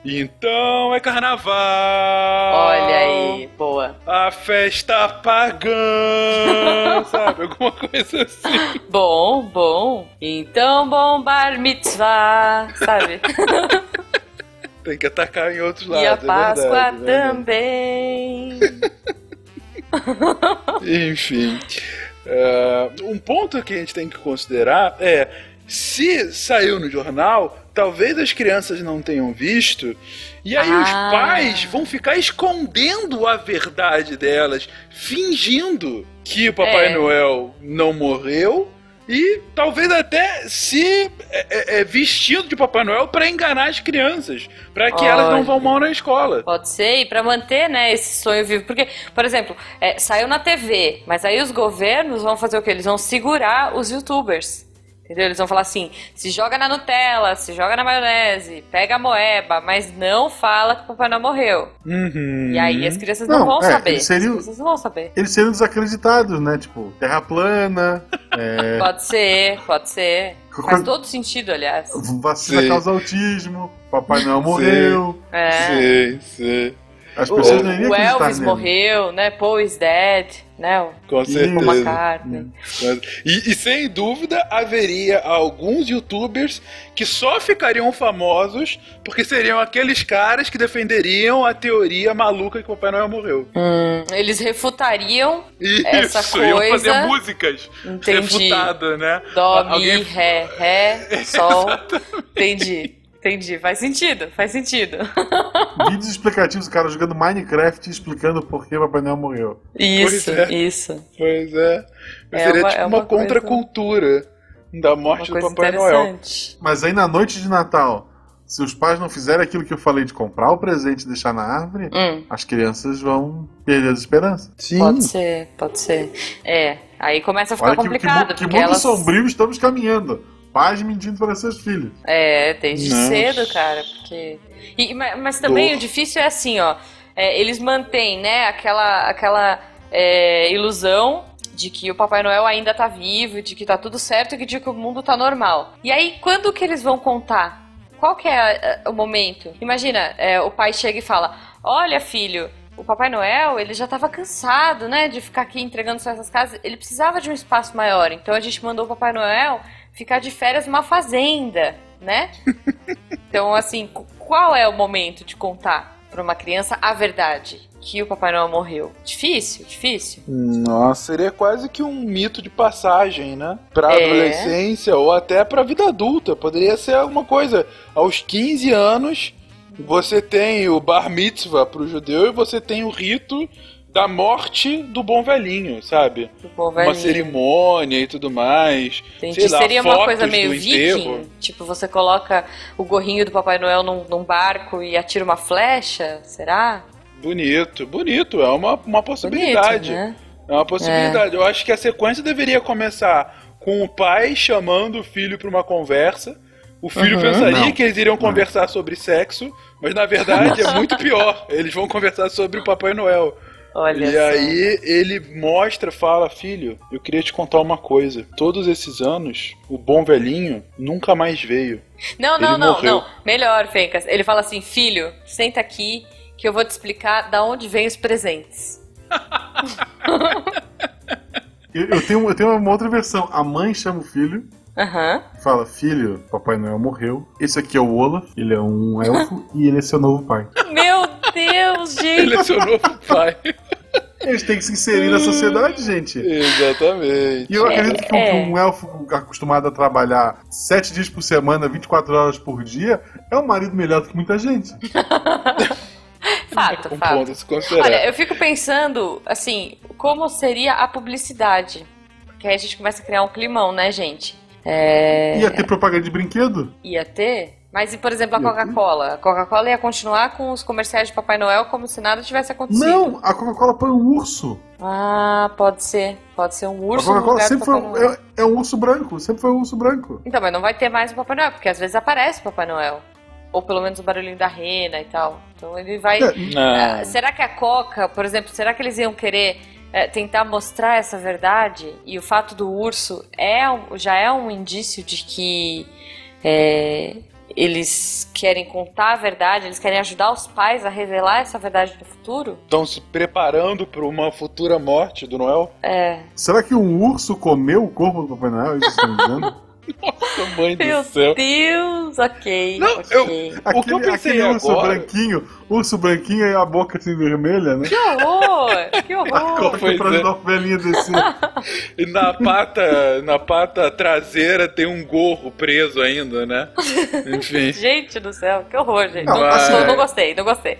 Speaker 1: então é carnaval.
Speaker 3: Olha aí, boa.
Speaker 1: A festa pagã, sabe? Alguma coisa assim.
Speaker 3: Bom, bom. Então, bom bar mitzvah, sabe?
Speaker 1: Tem que atacar em outros lados.
Speaker 3: e a
Speaker 1: é
Speaker 3: Páscoa
Speaker 1: é verdade.
Speaker 3: também.
Speaker 1: Enfim. é, um ponto que a gente tem que considerar é: se saiu no jornal, talvez as crianças não tenham visto, e aí os
Speaker 3: Ah.
Speaker 1: pais vão ficar escondendo a verdade delas, fingindo que o Papai
Speaker 3: É.
Speaker 1: Noel não morreu. e talvez até se é, é, vestindo de Papai Noel para enganar as crianças, para que Olha. elas não vão mal na escola.
Speaker 3: Pode ser, e para manter né, esse sonho vivo. Porque, por exemplo, é, saiu na TV, mas aí os governos vão fazer o que? Eles vão segurar os youtubers. Entendeu? Eles vão falar assim: se joga na Nutella, se joga na maionese, pega a moeba, mas não fala que o Papai Noel morreu.
Speaker 1: Uhum.
Speaker 3: E aí as crianças não, não vão é, saber. Eles seriam, as crianças não vão saber.
Speaker 2: Eles seriam desacreditados, né? Tipo, terra plana.
Speaker 3: é... Pode ser, pode ser. Faz todo sentido, aliás.
Speaker 2: Vacina sim. causa autismo, Papai Noel morreu.
Speaker 3: Sim. É. Sim, sim.
Speaker 2: As pessoas o, não
Speaker 3: iriam O Elvis nele. morreu, né? Paul is dead, né?
Speaker 1: Com certeza. E, e sem dúvida haveria alguns youtubers que só ficariam famosos porque seriam aqueles caras que defenderiam a teoria maluca que o Papai Noel morreu.
Speaker 3: Hum, eles refutariam Isso, essa coisa.
Speaker 1: iam fazer músicas
Speaker 3: Entendi.
Speaker 1: refutadas, né?
Speaker 3: Dó, Alguém... mi, ré, ré, sol. Entendi. Entendi, faz sentido, faz sentido.
Speaker 2: Vídeos explicativos, o cara jogando Minecraft explicando por que Papai Noel morreu.
Speaker 3: Isso, é. isso.
Speaker 1: Pois é. é seria uma, tipo é uma, uma contracultura da morte do Papai Noel.
Speaker 2: Mas aí na noite de Natal, se os pais não fizerem aquilo que eu falei de comprar o presente e deixar na árvore, hum. as crianças vão perder as esperanças.
Speaker 3: Sim. Pode ser, pode ser. É, aí começa a ficar Olha complicado.
Speaker 2: Que, que, que mundo elas... sombrio estamos caminhando pais mentindo para seus filhos.
Speaker 3: É, desde cedo, cara, porque... E, mas também Dor. o difícil é assim, ó, é, eles mantêm, né, aquela, aquela é, ilusão de que o Papai Noel ainda tá vivo, de que tá tudo certo e de que o mundo tá normal. E aí, quando que eles vão contar? Qual que é o momento? Imagina, é, o pai chega e fala, olha filho, o Papai Noel, ele já estava cansado, né, de ficar aqui entregando só essas casas. Ele precisava de um espaço maior. Então a gente mandou o Papai Noel ficar de férias numa fazenda, né? então, assim, qual é o momento de contar para uma criança a verdade? Que o Papai Noel morreu. Difícil, difícil.
Speaker 1: Nossa, seria quase que um mito de passagem, né? Pra é. adolescência ou até pra vida adulta. Poderia ser alguma coisa. Aos 15 anos, você tem o bar mitzvah pro judeu e você tem o rito da morte do bom velhinho, sabe?
Speaker 3: Bom velhinho.
Speaker 1: Uma cerimônia e tudo mais.
Speaker 3: Entendi. Sei lá, Seria uma coisa meio viking? Tipo, você coloca o gorrinho do Papai Noel num, num, barco e atira uma flecha? Será?
Speaker 1: Bonito, bonito. É uma, uma possibilidade. Bonito, né? É uma possibilidade. É. Eu acho que a sequência deveria começar com o pai chamando o filho para uma conversa. O filho uhum, pensaria não. que eles iriam conversar sobre sexo, mas na verdade é muito pior. Eles vão conversar sobre o Papai Noel.
Speaker 3: Olha
Speaker 1: e
Speaker 3: só.
Speaker 1: aí ele mostra, fala, filho, eu queria te contar uma coisa. Todos esses anos, o bom velhinho nunca mais veio.
Speaker 3: Não, não, ele não, morreu. não. Melhor, Fencas. Ele fala assim, filho, senta aqui que eu vou te explicar da onde vêm os presentes.
Speaker 2: eu, eu, tenho, eu tenho uma outra versão. A mãe chama o filho.
Speaker 3: Uhum.
Speaker 2: Fala, filho, Papai Noel morreu. Esse aqui é o Olaf, ele é um elfo e ele é seu novo pai.
Speaker 3: Meu Deus, gente!
Speaker 1: Ele é seu novo pai.
Speaker 2: Eles têm que se inserir na sociedade, gente.
Speaker 1: Exatamente.
Speaker 2: E eu acredito que um, é. um elfo acostumado a trabalhar sete dias por semana, 24 horas por dia, é um marido melhor do que muita gente.
Speaker 3: fato, um fato. Olha, eu fico pensando, assim, como seria a publicidade? Porque aí a gente começa a criar um climão, né, gente?
Speaker 2: É... Ia ter propaganda de brinquedo?
Speaker 3: Ia ter? Mas e, por exemplo, a Coca-Cola? A Coca-Cola ia continuar com os comerciais de Papai Noel como se nada tivesse acontecido.
Speaker 2: Não, a Coca-Cola põe um urso.
Speaker 3: Ah, pode ser. Pode ser um urso.
Speaker 2: A Coca-Cola sempre foi é, é, um urso branco, sempre foi um urso branco.
Speaker 3: Então, mas não vai ter mais o Papai Noel, porque às vezes aparece o Papai Noel. Ou pelo menos o barulhinho da rena e tal. Então ele vai. É. Uh, será que a Coca, por exemplo, será que eles iam querer é, tentar mostrar essa verdade? E o fato do urso é, já é um indício de que é, eles querem contar a verdade, eles querem ajudar os pais a revelar essa verdade no futuro?
Speaker 1: Estão se preparando para uma futura morte do Noel?
Speaker 3: É.
Speaker 2: Será que um urso comeu o corpo do Papai Noel? É isso estão dizendo?
Speaker 1: Nossa, mãe
Speaker 3: Meu
Speaker 1: do céu.
Speaker 3: Meu Deus, ok. Não, okay.
Speaker 2: Eu, aquele, o que eu pensei aquele urso agora... branquinho, urso branquinho e a boca assim vermelha, né?
Speaker 3: Que horror! Que horror!
Speaker 2: Coloca pra
Speaker 1: é.
Speaker 2: dar velhinha descer.
Speaker 1: E na pata, na pata traseira tem um gorro preso ainda, né? Enfim.
Speaker 3: Gente do céu, que horror, gente.
Speaker 2: Não,
Speaker 3: Não,
Speaker 1: assim,
Speaker 3: não,
Speaker 1: é-
Speaker 3: não gostei, não gostei.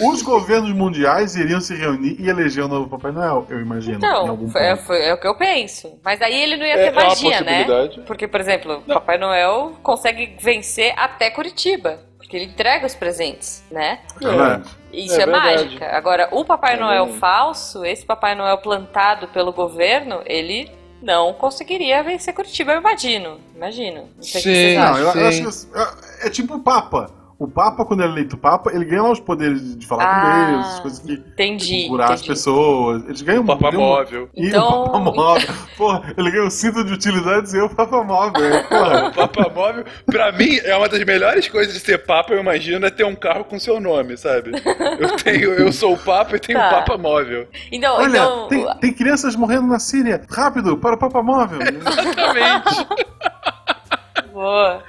Speaker 2: Os governos mundiais iriam se reunir e eleger o novo Papai Noel, eu imagino. em
Speaker 3: Então,
Speaker 2: algum
Speaker 3: foi- é, foi- é o que eu penso. Mas aí ele não ia
Speaker 1: É-
Speaker 3: ter
Speaker 1: é
Speaker 3: magia, né?
Speaker 1: possibilidade.
Speaker 3: Porque, por exemplo, Papai Noel consegue vencer até Curitiba. Porque ele entrega os presentes, né?
Speaker 2: Verdade.
Speaker 3: Isso
Speaker 1: É
Speaker 3: é, mágica. Agora, o Papai
Speaker 1: É
Speaker 3: Noel
Speaker 1: verdade.
Speaker 3: falso, esse Papai Noel plantado pelo governo, ele não conseguiria vencer Curitiba, eu imagino. Imagino. Não sei o que
Speaker 1: Sim.
Speaker 3: vocês
Speaker 2: Não,
Speaker 3: acham.
Speaker 2: eu, eu
Speaker 1: sim.
Speaker 2: acho que é, é tipo o Papa. O Papa, quando ele é eleito Papa, ele ganha lá os poderes de, falar
Speaker 3: Ah,
Speaker 2: com Deus, essas coisas que
Speaker 3: Entendi.
Speaker 2: curar as
Speaker 3: entendi.
Speaker 2: pessoas. Eles ganham
Speaker 1: Papa
Speaker 2: ganham-
Speaker 1: móvel.
Speaker 3: Então-
Speaker 2: o Papa móvel. Porra, ele ganha o cinto de utilidades e eu o Papa móvel. Porra.
Speaker 1: O Papa Móvel, pra mim, é uma das melhores coisas de ser Papa, eu imagino, é ter um carro com seu nome, sabe? Eu tenho, eu sou o Papa e tenho o
Speaker 3: Tá.
Speaker 1: Papa Móvel.
Speaker 3: Então,
Speaker 2: Olha,
Speaker 3: então
Speaker 2: tem, tem crianças morrendo na Síria. Rápido, para o Papa móvel.
Speaker 1: Exatamente.
Speaker 3: boa.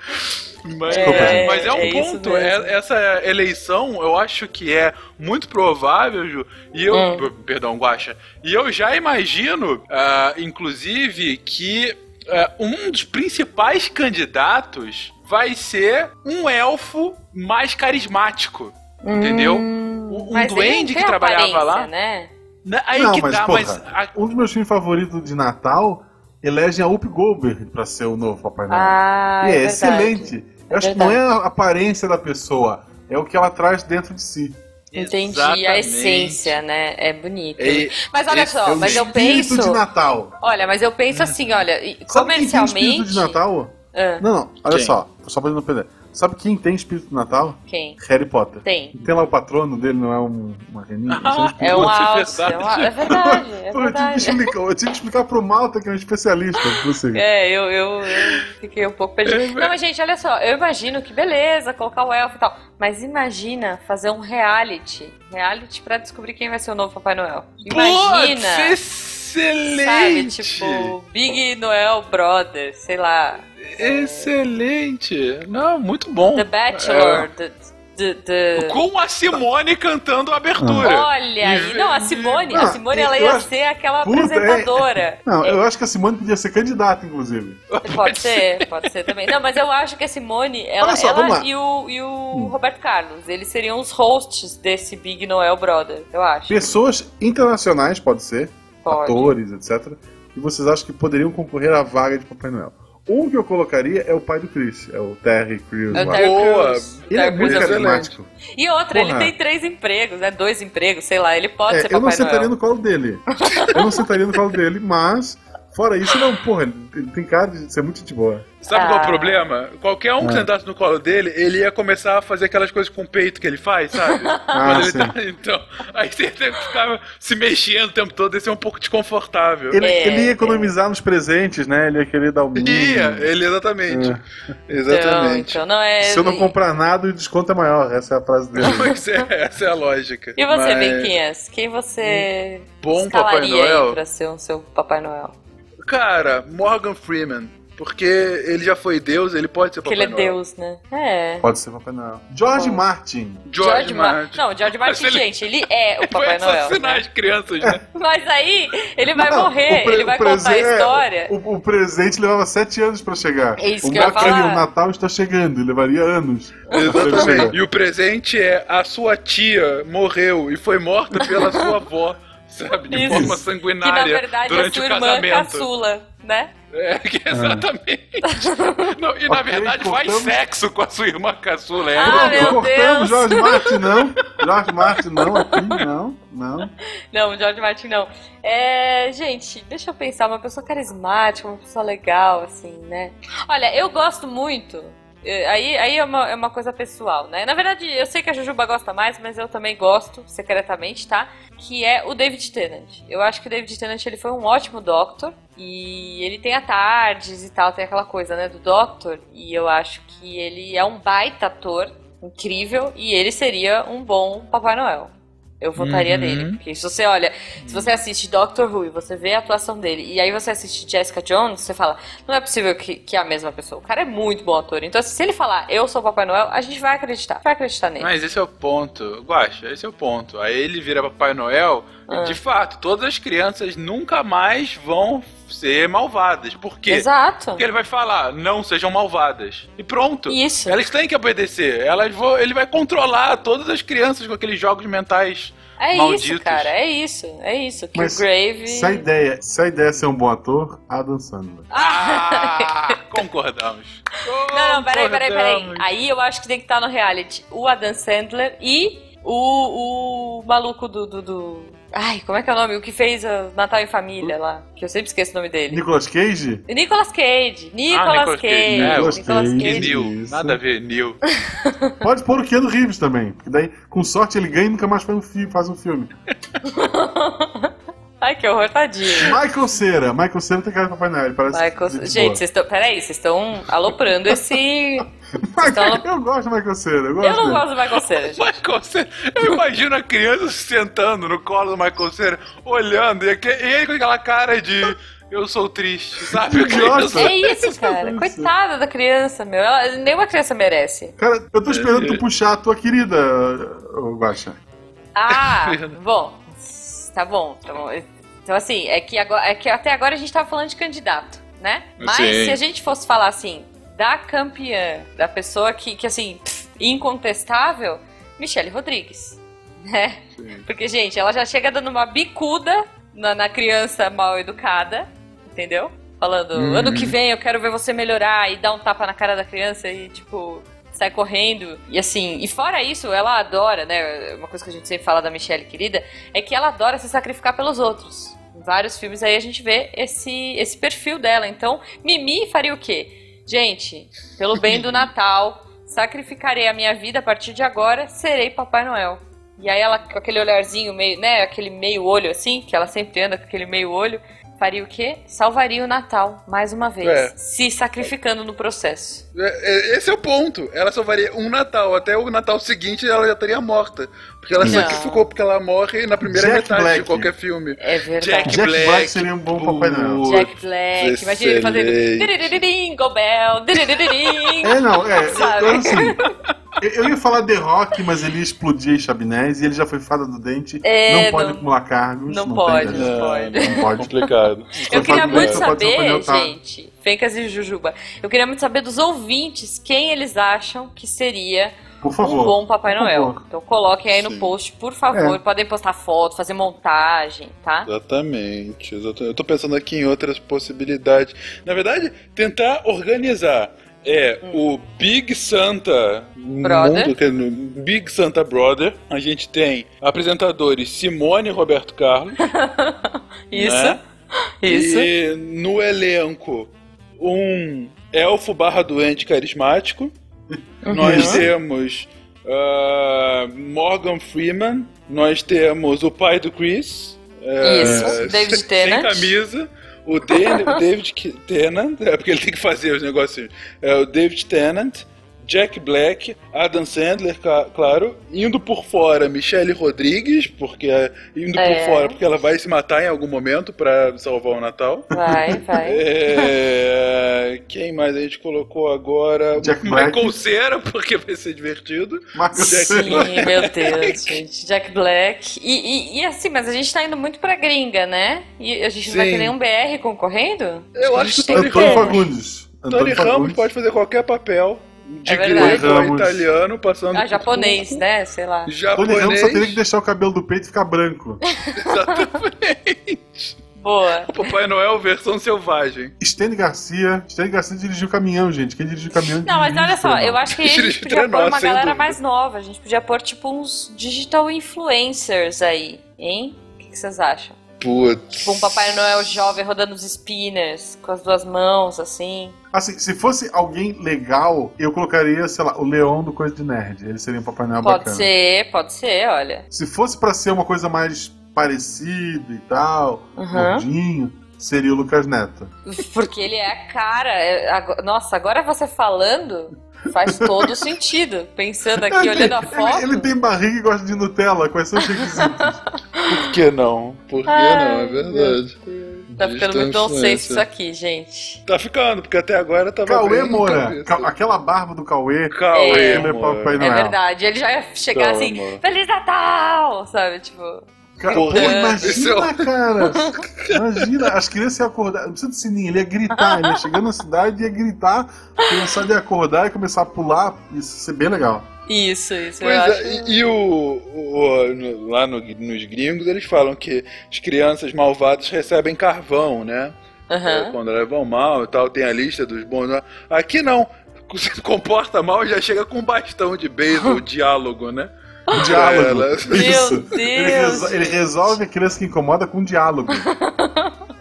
Speaker 1: Mas
Speaker 3: É,
Speaker 1: mas é um
Speaker 3: é
Speaker 1: ponto. é- essa eleição, eu acho que é muito provável, Ju. E eu.
Speaker 3: Hum.
Speaker 1: Perdão, Guaxa. E eu já imagino, ah, inclusive, que ah, um dos principais candidatos vai ser um elfo mais carismático. Entendeu? Um-
Speaker 3: Mas
Speaker 1: duende que trabalhava lá.
Speaker 3: Né?
Speaker 1: Na- Aí
Speaker 2: Não,
Speaker 1: que
Speaker 2: mas,
Speaker 1: tá,
Speaker 2: porra,
Speaker 1: mas. a-
Speaker 2: Um dos meus filmes favoritos de Natal elegem a Whoopi Goldberg pra ser o novo Papai Noel.
Speaker 3: Ah,
Speaker 2: e é,
Speaker 3: é verdade.
Speaker 2: excelente. Eu
Speaker 3: É
Speaker 2: acho que não é a aparência da pessoa, é o que ela traz dentro de si.
Speaker 3: Entendi
Speaker 1: Exatamente.
Speaker 3: a essência, né? É bonito.
Speaker 1: É-
Speaker 3: mas olha só,
Speaker 2: é
Speaker 3: mas eu
Speaker 2: espírito
Speaker 3: penso.
Speaker 2: de Natal.
Speaker 3: Olha, mas eu penso assim, olha,
Speaker 2: Sabe quem tem
Speaker 3: comercialmente.
Speaker 2: espírito de Natal?
Speaker 3: Ah,
Speaker 2: Não, não, olha
Speaker 1: Quem?
Speaker 2: só, só pra não perder. Sabe quem tem espírito de Natal?
Speaker 3: quem?
Speaker 2: Harry Potter.
Speaker 3: Tem.
Speaker 2: Tem lá o patrono dele, não é um, uma reninha? Espírito.
Speaker 3: É um
Speaker 1: é
Speaker 3: alce. É,
Speaker 1: verdade.
Speaker 3: al- é verdade, é
Speaker 2: Pô, eu, tive que
Speaker 3: verdade.
Speaker 2: explicar, eu tive que explicar pro Malta, que é um especialista. pra Você.
Speaker 3: É, eu, eu, eu fiquei um pouco perdida.
Speaker 1: É,
Speaker 3: Não, mas gente, olha só, eu imagino que beleza, colocar o elfo e tal. Mas imagina fazer um reality. Reality pra descobrir quem vai ser o novo Papai Noel. Imagina.
Speaker 1: Putz, excelente!
Speaker 3: Sabe, tipo, Big Noel Brother, sei lá.
Speaker 1: Excelente! Não, muito bom.
Speaker 3: The Bachelor, the, the, the-
Speaker 1: Com a Simone cantando a abertura.
Speaker 3: Olha aí, não, a Simone, a
Speaker 2: Não,
Speaker 3: Simone ela ia
Speaker 2: acho-
Speaker 3: ser aquela
Speaker 2: Puta, é-
Speaker 3: apresentadora.
Speaker 2: Não, eu acho que a Simone podia ser candidata, inclusive.
Speaker 3: Pode ser, pode ser também. Não, mas eu acho que a Simone, ela,
Speaker 2: só,
Speaker 3: ela e o, e o Roberto Carlos, eles seriam os hosts desse Big Noel Brother, eu acho.
Speaker 2: Pessoas internacionais, pode ser,
Speaker 3: Pode.
Speaker 2: atores, etc. Que vocês acham que poderiam concorrer à vaga de Papai Noel. Um que eu colocaria é o pai do Chris, é o Terry Crews.
Speaker 3: É o. Terry
Speaker 1: Boa.
Speaker 2: Ele é
Speaker 3: Terry
Speaker 2: muito
Speaker 3: Crews
Speaker 1: excelente.
Speaker 2: carismático.
Speaker 3: E outra, ele
Speaker 2: Porra.
Speaker 3: tem três empregos, né? Dois empregos, sei lá, ele pode
Speaker 2: É,
Speaker 3: ser
Speaker 2: eu não
Speaker 3: Papai
Speaker 2: sentaria
Speaker 3: Noel.
Speaker 2: no colo dele. Eu não sentaria no colo dele, mas fora isso, não, porra, ele tem cara de ser muito gente boa.
Speaker 1: Sabe qual é
Speaker 3: Ah.
Speaker 1: o problema? Qualquer um que
Speaker 2: Ah.
Speaker 1: sentasse no colo dele, ele ia começar a fazer aquelas coisas com o peito que ele faz, sabe?
Speaker 2: Ah,
Speaker 1: Quando
Speaker 2: sim.
Speaker 1: tá- então, aí você tem que ficar se mexendo o tempo todo, ia ser um pouco desconfortável.
Speaker 2: Ele,
Speaker 3: É,
Speaker 2: ele ia economizar nos presentes, né? Ele ia querer dar o mínimo.
Speaker 1: Ia, ele exatamente.
Speaker 3: Então,
Speaker 1: Exatamente.
Speaker 3: então não é.
Speaker 2: Se eu não comprar nada, o desconto é maior. Essa é a frase dele.
Speaker 1: Pois é, essa é a lógica.
Speaker 3: E você,
Speaker 1: Mas-
Speaker 3: Benquinhas? Quem você
Speaker 1: Bom Papai Noel?
Speaker 3: pra ser o seu Papai Noel?
Speaker 1: Cara, Morgan Freeman. Porque ele já foi Deus, ele pode ser
Speaker 3: Porque
Speaker 1: Papai
Speaker 3: ele é
Speaker 1: Noel.
Speaker 3: Deus, né? É.
Speaker 2: Pode ser Papai Noel. George
Speaker 3: Bom.
Speaker 2: Martin.
Speaker 1: George,
Speaker 3: Mar-
Speaker 1: Martin.
Speaker 3: Não, George Martin,
Speaker 1: ele-
Speaker 3: gente, ele é o
Speaker 1: Foi
Speaker 3: Papai Noel.
Speaker 1: assassinar
Speaker 3: né?
Speaker 1: as crianças, né?
Speaker 3: Mas aí ele vai
Speaker 2: Não,
Speaker 3: morrer,
Speaker 2: pre-
Speaker 3: ele vai contar a
Speaker 2: é,
Speaker 3: história.
Speaker 2: O, o presente levava sete anos pra chegar.
Speaker 3: É isso
Speaker 2: o
Speaker 3: que eu ia
Speaker 2: Natal-
Speaker 3: falar.
Speaker 2: O Natal está chegando, levaria anos.
Speaker 1: Exatamente. E o presente é a sua tia morreu e foi morta pela sua avó, sabe? De
Speaker 3: Isso.
Speaker 1: forma
Speaker 3: Que na
Speaker 1: sanguinária
Speaker 3: verdade é
Speaker 1: durante
Speaker 3: sua
Speaker 1: o
Speaker 3: irmã
Speaker 1: casamento.
Speaker 3: caçula, né?
Speaker 1: É, que exatamente. Não, e na
Speaker 2: Ok,
Speaker 1: verdade faz
Speaker 2: cortamos.
Speaker 1: sexo com a sua irmã caçula. É
Speaker 3: Ah, meu
Speaker 2: Cortamos
Speaker 3: Deus.
Speaker 2: George Martin, não. George Martin, não. Aqui, não. Não.
Speaker 3: Não, George Martin não. É, gente, deixa eu pensar, uma pessoa carismática, uma pessoa legal, assim, né? Olha, eu gosto muito. Eh, Aí, aí é, uma, é uma coisa pessoal, né? Na verdade, eu sei que a Jujuba gosta mais, mas eu também gosto, secretamente, tá? Que é o David Tennant. Eu acho que o David Tennant ele foi um ótimo Doctor. E ele tem a tardes e tal, tem aquela coisa, né, do Doctor. E eu acho que ele é um baita ator, incrível, e ele seria um bom Papai Noel. Eu votaria
Speaker 1: Uhum.
Speaker 3: nele. Porque se você olha, se você assiste Doctor Who e você vê a atuação dele, e aí você assiste Jessica Jones, você fala, não é possível que, que é a mesma pessoa. O cara é muito bom ator. Então, assim, se ele falar, eu sou o Papai Noel, a gente vai acreditar. Vai acreditar nele.
Speaker 1: Mas esse é o ponto. Guaxa, esse é o ponto. Aí ele vira Papai Noel E, de fato, todas as crianças nunca mais vão ser malvadas. Por quê?
Speaker 3: Exato.
Speaker 1: Porque ele vai falar, não sejam malvadas. E pronto.
Speaker 3: Isso.
Speaker 1: Elas têm que obedecer. Elas vão, ele vai controlar todas as crianças com aqueles jogos mentais.
Speaker 3: É
Speaker 1: malditos.
Speaker 3: isso, cara. É isso. É isso. Que
Speaker 2: Mas
Speaker 3: o Grave.
Speaker 2: Se a ideia, se a ideia é ser um bom ator, Adam Sandler.
Speaker 1: Ah, concordamos.
Speaker 3: Não, não, peraí, peraí, peraí.
Speaker 1: Concordamos.
Speaker 3: Aí eu acho que tem que estar no reality o Adam Sandler e o, o maluco do, do, do- Ai, como é que é o nome? O que fez o Natal em Família lá. Que eu sempre esqueço o nome dele.
Speaker 2: Nicolas Cage?
Speaker 3: Nicolas Cage. Nicolas
Speaker 1: Nicolas Cage.
Speaker 3: Cage.
Speaker 1: É,
Speaker 2: Nicolas Cage.
Speaker 3: Cage.
Speaker 1: Neil. Nada a ver, Neil.
Speaker 2: Pode pôr o Keanu Reeves também. Porque daí, com sorte, ele ganha e nunca mais um, faz um filme.
Speaker 3: Ai, que horror, tadinho.
Speaker 2: Michael Cera. Michael Cera tem cara de Papai Noel. Ele parece
Speaker 3: Michael...
Speaker 2: gente
Speaker 3: vocês estão. Peraí, vocês estão aloprando esse.
Speaker 2: Michael- Eu gosto do Michael Cera. Eu gosto
Speaker 3: Eu não
Speaker 2: dele.
Speaker 3: gosto do Michael Cera, gente.
Speaker 1: Michael Cera, eu imagino a criança se sentando no colo do Michael Cera, olhando, e, aque- e ele com aquela cara de eu sou triste, sabe? A criança-
Speaker 3: É isso, cara. Coitada da criança, meu. Ela, nenhuma criança merece.
Speaker 2: Cara, eu tô esperando tu puxar a tua querida, ô Guaxa.
Speaker 3: Ah, bom. Tá bom, tá bom. Então, assim, é que, agora, é que até agora a gente tava falando de candidato, né? Mas
Speaker 1: Sim.
Speaker 3: se a gente fosse falar assim, da campeã, da pessoa que, que assim, incontestável, Michelle Rodrigues, né?
Speaker 1: Sim.
Speaker 3: Porque, gente, ela já chega dando uma bicuda na, na criança mal educada, entendeu? Falando,
Speaker 1: Uhum.
Speaker 3: ano que vem eu quero ver você melhorar e dar um tapa na cara da criança e, tipo, sai correndo. E assim, e fora isso, ela adora, né? Uma coisa que a gente sempre fala da Michelle querida é que ela adora se sacrificar pelos outros. Em vários filmes aí a gente vê esse, esse perfil dela. Então, Mimi faria o quê? Gente, pelo bem do Natal, sacrificarei a minha vida a partir de agora, serei Papai Noel. E aí ela, com aquele olharzinho meio, né, aquele meio olho assim, que ela sempre anda com aquele meio olho, faria o quê? Salvaria o Natal, mais uma vez.
Speaker 1: É.
Speaker 3: Se sacrificando no processo.
Speaker 1: É, é, Esse é o ponto. Ela só varia um Natal. Até o Natal seguinte ela já estaria morta. Porque ela
Speaker 3: Não.
Speaker 1: sacrificou, porque ela morre na primeira
Speaker 2: Jack
Speaker 1: metade
Speaker 2: Black.
Speaker 1: de qualquer filme.
Speaker 3: É verdade.
Speaker 1: Jack
Speaker 2: Jack Black,
Speaker 1: Black,
Speaker 2: seria um bom Papai Noel.
Speaker 1: Putz,
Speaker 3: Jack Black, imagina ele fazendo. Jingle Bell.
Speaker 2: É, não, é. Eu,
Speaker 3: Sabe?
Speaker 2: eu, assim, eu, ia falar The Rock, mas ele ia explodir as chabinés e ele já foi fada do dente.
Speaker 3: É,
Speaker 2: não pode
Speaker 3: não-
Speaker 2: acumular cargos.
Speaker 3: não
Speaker 2: tem
Speaker 3: pode, não pode.
Speaker 2: Não pode.
Speaker 1: Complicado.
Speaker 3: Eu queria muito saber, gente, Fencas e Jujuba, eu queria muito saber dos ouvintes quem eles acham que seria
Speaker 2: Por favor.
Speaker 3: um bom Papai
Speaker 2: Por
Speaker 3: Noel.
Speaker 2: favor.
Speaker 3: Então coloquem aí no
Speaker 1: Sim.
Speaker 3: post, por favor.
Speaker 2: É.
Speaker 3: Podem postar foto, fazer montagem, tá?
Speaker 1: Exatamente, exatamente. Eu tô pensando aqui em outras possibilidades. Na verdade, tentar organizar. É o Big Santa
Speaker 3: Brother.
Speaker 1: Mundo, no Big Santa Brother. A gente tem apresentadores Simone e Roberto Carlos.
Speaker 3: Isso.
Speaker 1: né?
Speaker 3: Isso.
Speaker 1: E no elenco, um elfo barra doente carismático. Nós temos ah, Morgan Freeman. Nós temos o pai do Chris. é,
Speaker 3: Isso, David
Speaker 1: sem
Speaker 3: Tennant.
Speaker 1: camisa. O, David Tennant, é porque ele tem que fazer os negócios. É o David Tennant, Jack Black, Adam Sandler, claro. Indo por fora, Michelle Rodrigues, porque é- indo
Speaker 3: É.
Speaker 1: por fora, porque ela vai se matar em algum momento pra salvar o Natal.
Speaker 3: Vai, vai.
Speaker 1: É, quem mais a gente colocou agora?
Speaker 2: Jack Black.
Speaker 1: Michael Cera, porque vai ser divertido.
Speaker 2: Marcos
Speaker 1: Jack.
Speaker 3: Sim, meu Deus, gente. Jack Black. E, e, e assim, mas a gente tá indo muito pra gringa, né? E a gente não vai
Speaker 1: Sim.
Speaker 3: ter nenhum BR concorrendo?
Speaker 1: Eu acho que o Tony.
Speaker 2: Fagundes.
Speaker 1: Tony
Speaker 2: Antônio
Speaker 1: Ramos pode fazer qualquer papel. De
Speaker 3: É verdade.
Speaker 1: grego a italiano, passando
Speaker 3: Ah, japonês, né? Sei lá.
Speaker 2: Tony
Speaker 1: Japonês.
Speaker 2: Ramos só teria que deixar o cabelo do peito ficar branco.
Speaker 1: Exatamente.
Speaker 3: Boa.
Speaker 1: Papai Noel versão selvagem.
Speaker 2: Stênio Garcia. Stênio Garcia dirigiu o caminhão, gente. Quem dirigiu o caminhão
Speaker 3: Não, mas olha só, eu acho que a gente podia pôr uma galera
Speaker 1: dúvida.
Speaker 3: mais nova. A gente podia pôr, tipo, uns digital influencers aí, hein? O que vocês acham?
Speaker 1: Putz.
Speaker 3: Tipo, um Papai Noel jovem rodando os spinners com as duas mãos, assim.
Speaker 2: Assim, se fosse alguém legal, eu colocaria, sei lá, o Leão do Coisa de Nerd. Ele seria um Papai Noel
Speaker 3: Pode
Speaker 2: bacana.
Speaker 3: ser, pode ser, olha.
Speaker 2: Se fosse pra ser uma coisa mais parecida e tal,
Speaker 3: Uhum.
Speaker 2: gordinho, seria o Lucas Neto.
Speaker 3: Porque ele é a cara. é- Nossa, agora você falando. Faz todo sentido. Pensando aqui, olhando a foto.
Speaker 2: Ele, ele tem barriga e gosta de Nutella. Quais são os requisitos?
Speaker 1: Por que não? Por que não? É verdade.
Speaker 3: Tá ficando muito nonsense isso aqui, gente.
Speaker 1: Tá ficando, porque até agora tava
Speaker 2: Cauê Moura. Ca- Aquela barba do Cauê.
Speaker 1: Cauê,
Speaker 3: É.
Speaker 2: Ele é
Speaker 3: É verdade. Ele já ia chegar assim, Feliz Natal! Sabe, tipo.
Speaker 2: Cara,
Speaker 1: Porra,
Speaker 2: pô,
Speaker 1: é
Speaker 2: imagina, cara. Imagina, as crianças iam acordar. Não precisa de sininho, ele ia gritar. Ele ia chegar na cidade e ia gritar. A criançada ia acordar e começar a pular. Isso ia ser bem legal.
Speaker 3: Isso, isso.
Speaker 1: Pois
Speaker 3: eu
Speaker 1: é,
Speaker 3: acho.
Speaker 1: e, e o, o- lá no- nos gringos eles falam que as crianças malvadas recebem carvão, né? É,
Speaker 3: Aham.
Speaker 1: quando elas vão mal e tal, tem a lista dos bons. Aqui não. Se comporta mal, já chega com um bastão de beisebol, diálogo, né?
Speaker 2: Um diálogo.
Speaker 1: Ela-
Speaker 2: Isso.
Speaker 3: Meu
Speaker 2: Ele,
Speaker 3: Deus.
Speaker 2: resol- ele resolve a criança que incomoda com um diálogo.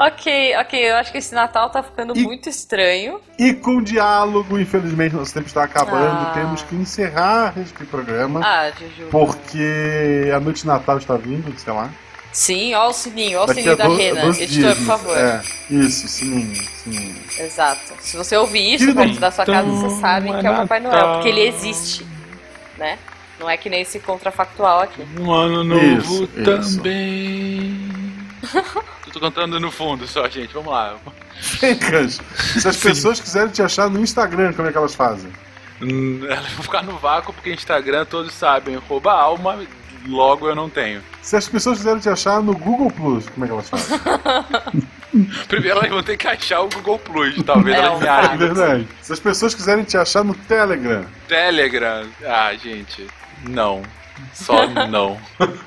Speaker 3: Ok, ok. Eu acho que esse Natal tá ficando
Speaker 2: E-
Speaker 3: muito estranho.
Speaker 2: E com diálogo, infelizmente, nosso tempo está acabando.
Speaker 3: Ah.
Speaker 2: Temos que encerrar este programa.
Speaker 3: Ah, Juju.
Speaker 2: Porque a noite de Natal está vindo, sei lá.
Speaker 3: Sim, ó o sininho, ó o sininho da Rena.
Speaker 2: 12
Speaker 3: Editor,
Speaker 2: dias.
Speaker 3: por favor.
Speaker 2: É, isso, sininho, sininho.
Speaker 3: Exato. Se você ouvir isso perto da sua casa,
Speaker 1: então
Speaker 3: você sabe que é o Papai Noel,
Speaker 1: Natal.
Speaker 3: porque ele existe. Né? Não é que nem esse contrafactual aqui.
Speaker 1: Um ano novo
Speaker 2: Isso, isso.
Speaker 1: também. Eu tô cantando no fundo só, gente. Vamos lá.
Speaker 2: Se as pessoas quiserem te achar no Instagram, como é que elas fazem?
Speaker 1: Hum, Elas vão ficar no vácuo porque Instagram todos sabem rouba alma, logo eu não tenho.
Speaker 2: Se as pessoas quiserem te achar no Google Plus, como é que elas fazem?
Speaker 1: Primeiro elas vão ter que achar o Google Plus, talvez
Speaker 3: É,
Speaker 1: elas me
Speaker 3: um
Speaker 2: É
Speaker 1: achem.
Speaker 2: verdade. Se as pessoas quiserem te achar no Telegram,
Speaker 1: Telegram. Ah, gente, não. Só não.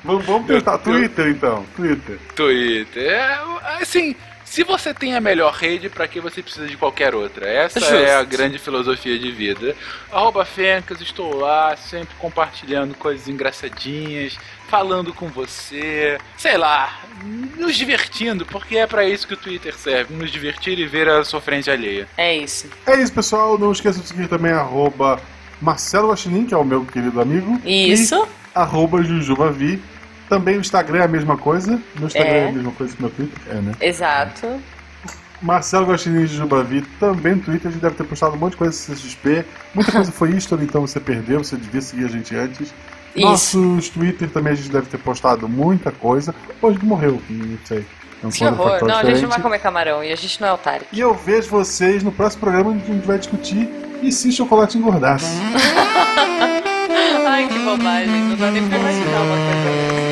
Speaker 2: vamos, vamos tentar.
Speaker 1: Eu-
Speaker 2: Twitter, então. Twitter.
Speaker 1: Twitter. É, assim, se você tem a melhor rede, pra que você precisa de qualquer outra? Essa
Speaker 3: Justo.
Speaker 1: é a grande filosofia de vida. Arroba Fencas, estou lá, sempre compartilhando coisas engraçadinhas, falando com você, sei lá, nos divertindo, porque é pra isso que o Twitter serve, nos divertir e ver a sofrência alheia.
Speaker 3: É isso.
Speaker 2: É isso, pessoal. Não esqueça de seguir também arroba Marcelo Guaxinim, que é o meu querido amigo.
Speaker 3: Isso.
Speaker 2: E arroba Jujubavi. Também o Instagram é a mesma coisa. Meu Instagram é,
Speaker 3: É.
Speaker 2: a mesma coisa que meu Twitter. É, né?
Speaker 3: Exato.
Speaker 2: Marcelo Guaxinim Jujubavi também no Twitter. A gente deve ter postado um monte de coisa no CXP. Muita coisa foi history, então você perdeu. Você devia seguir a gente antes.
Speaker 3: Isso.
Speaker 2: Nossos Twitter também a gente deve ter postado muita coisa. Hoje morreu, não sei. É um
Speaker 3: Que horror. Não, a gente não
Speaker 2: diferente.
Speaker 3: vai comer camarão e a gente não é otário.
Speaker 2: E eu vejo vocês no próximo programa onde a gente vai discutir e se chocolate engordasse.
Speaker 3: Ai, que bobagem. Não dá nem pra imaginar uma coisa dessa.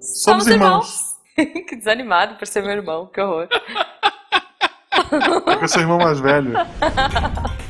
Speaker 2: Somos irmãos.
Speaker 3: que desanimado por ser meu irmão, que horror.
Speaker 2: É que eu sou irmão mais velho.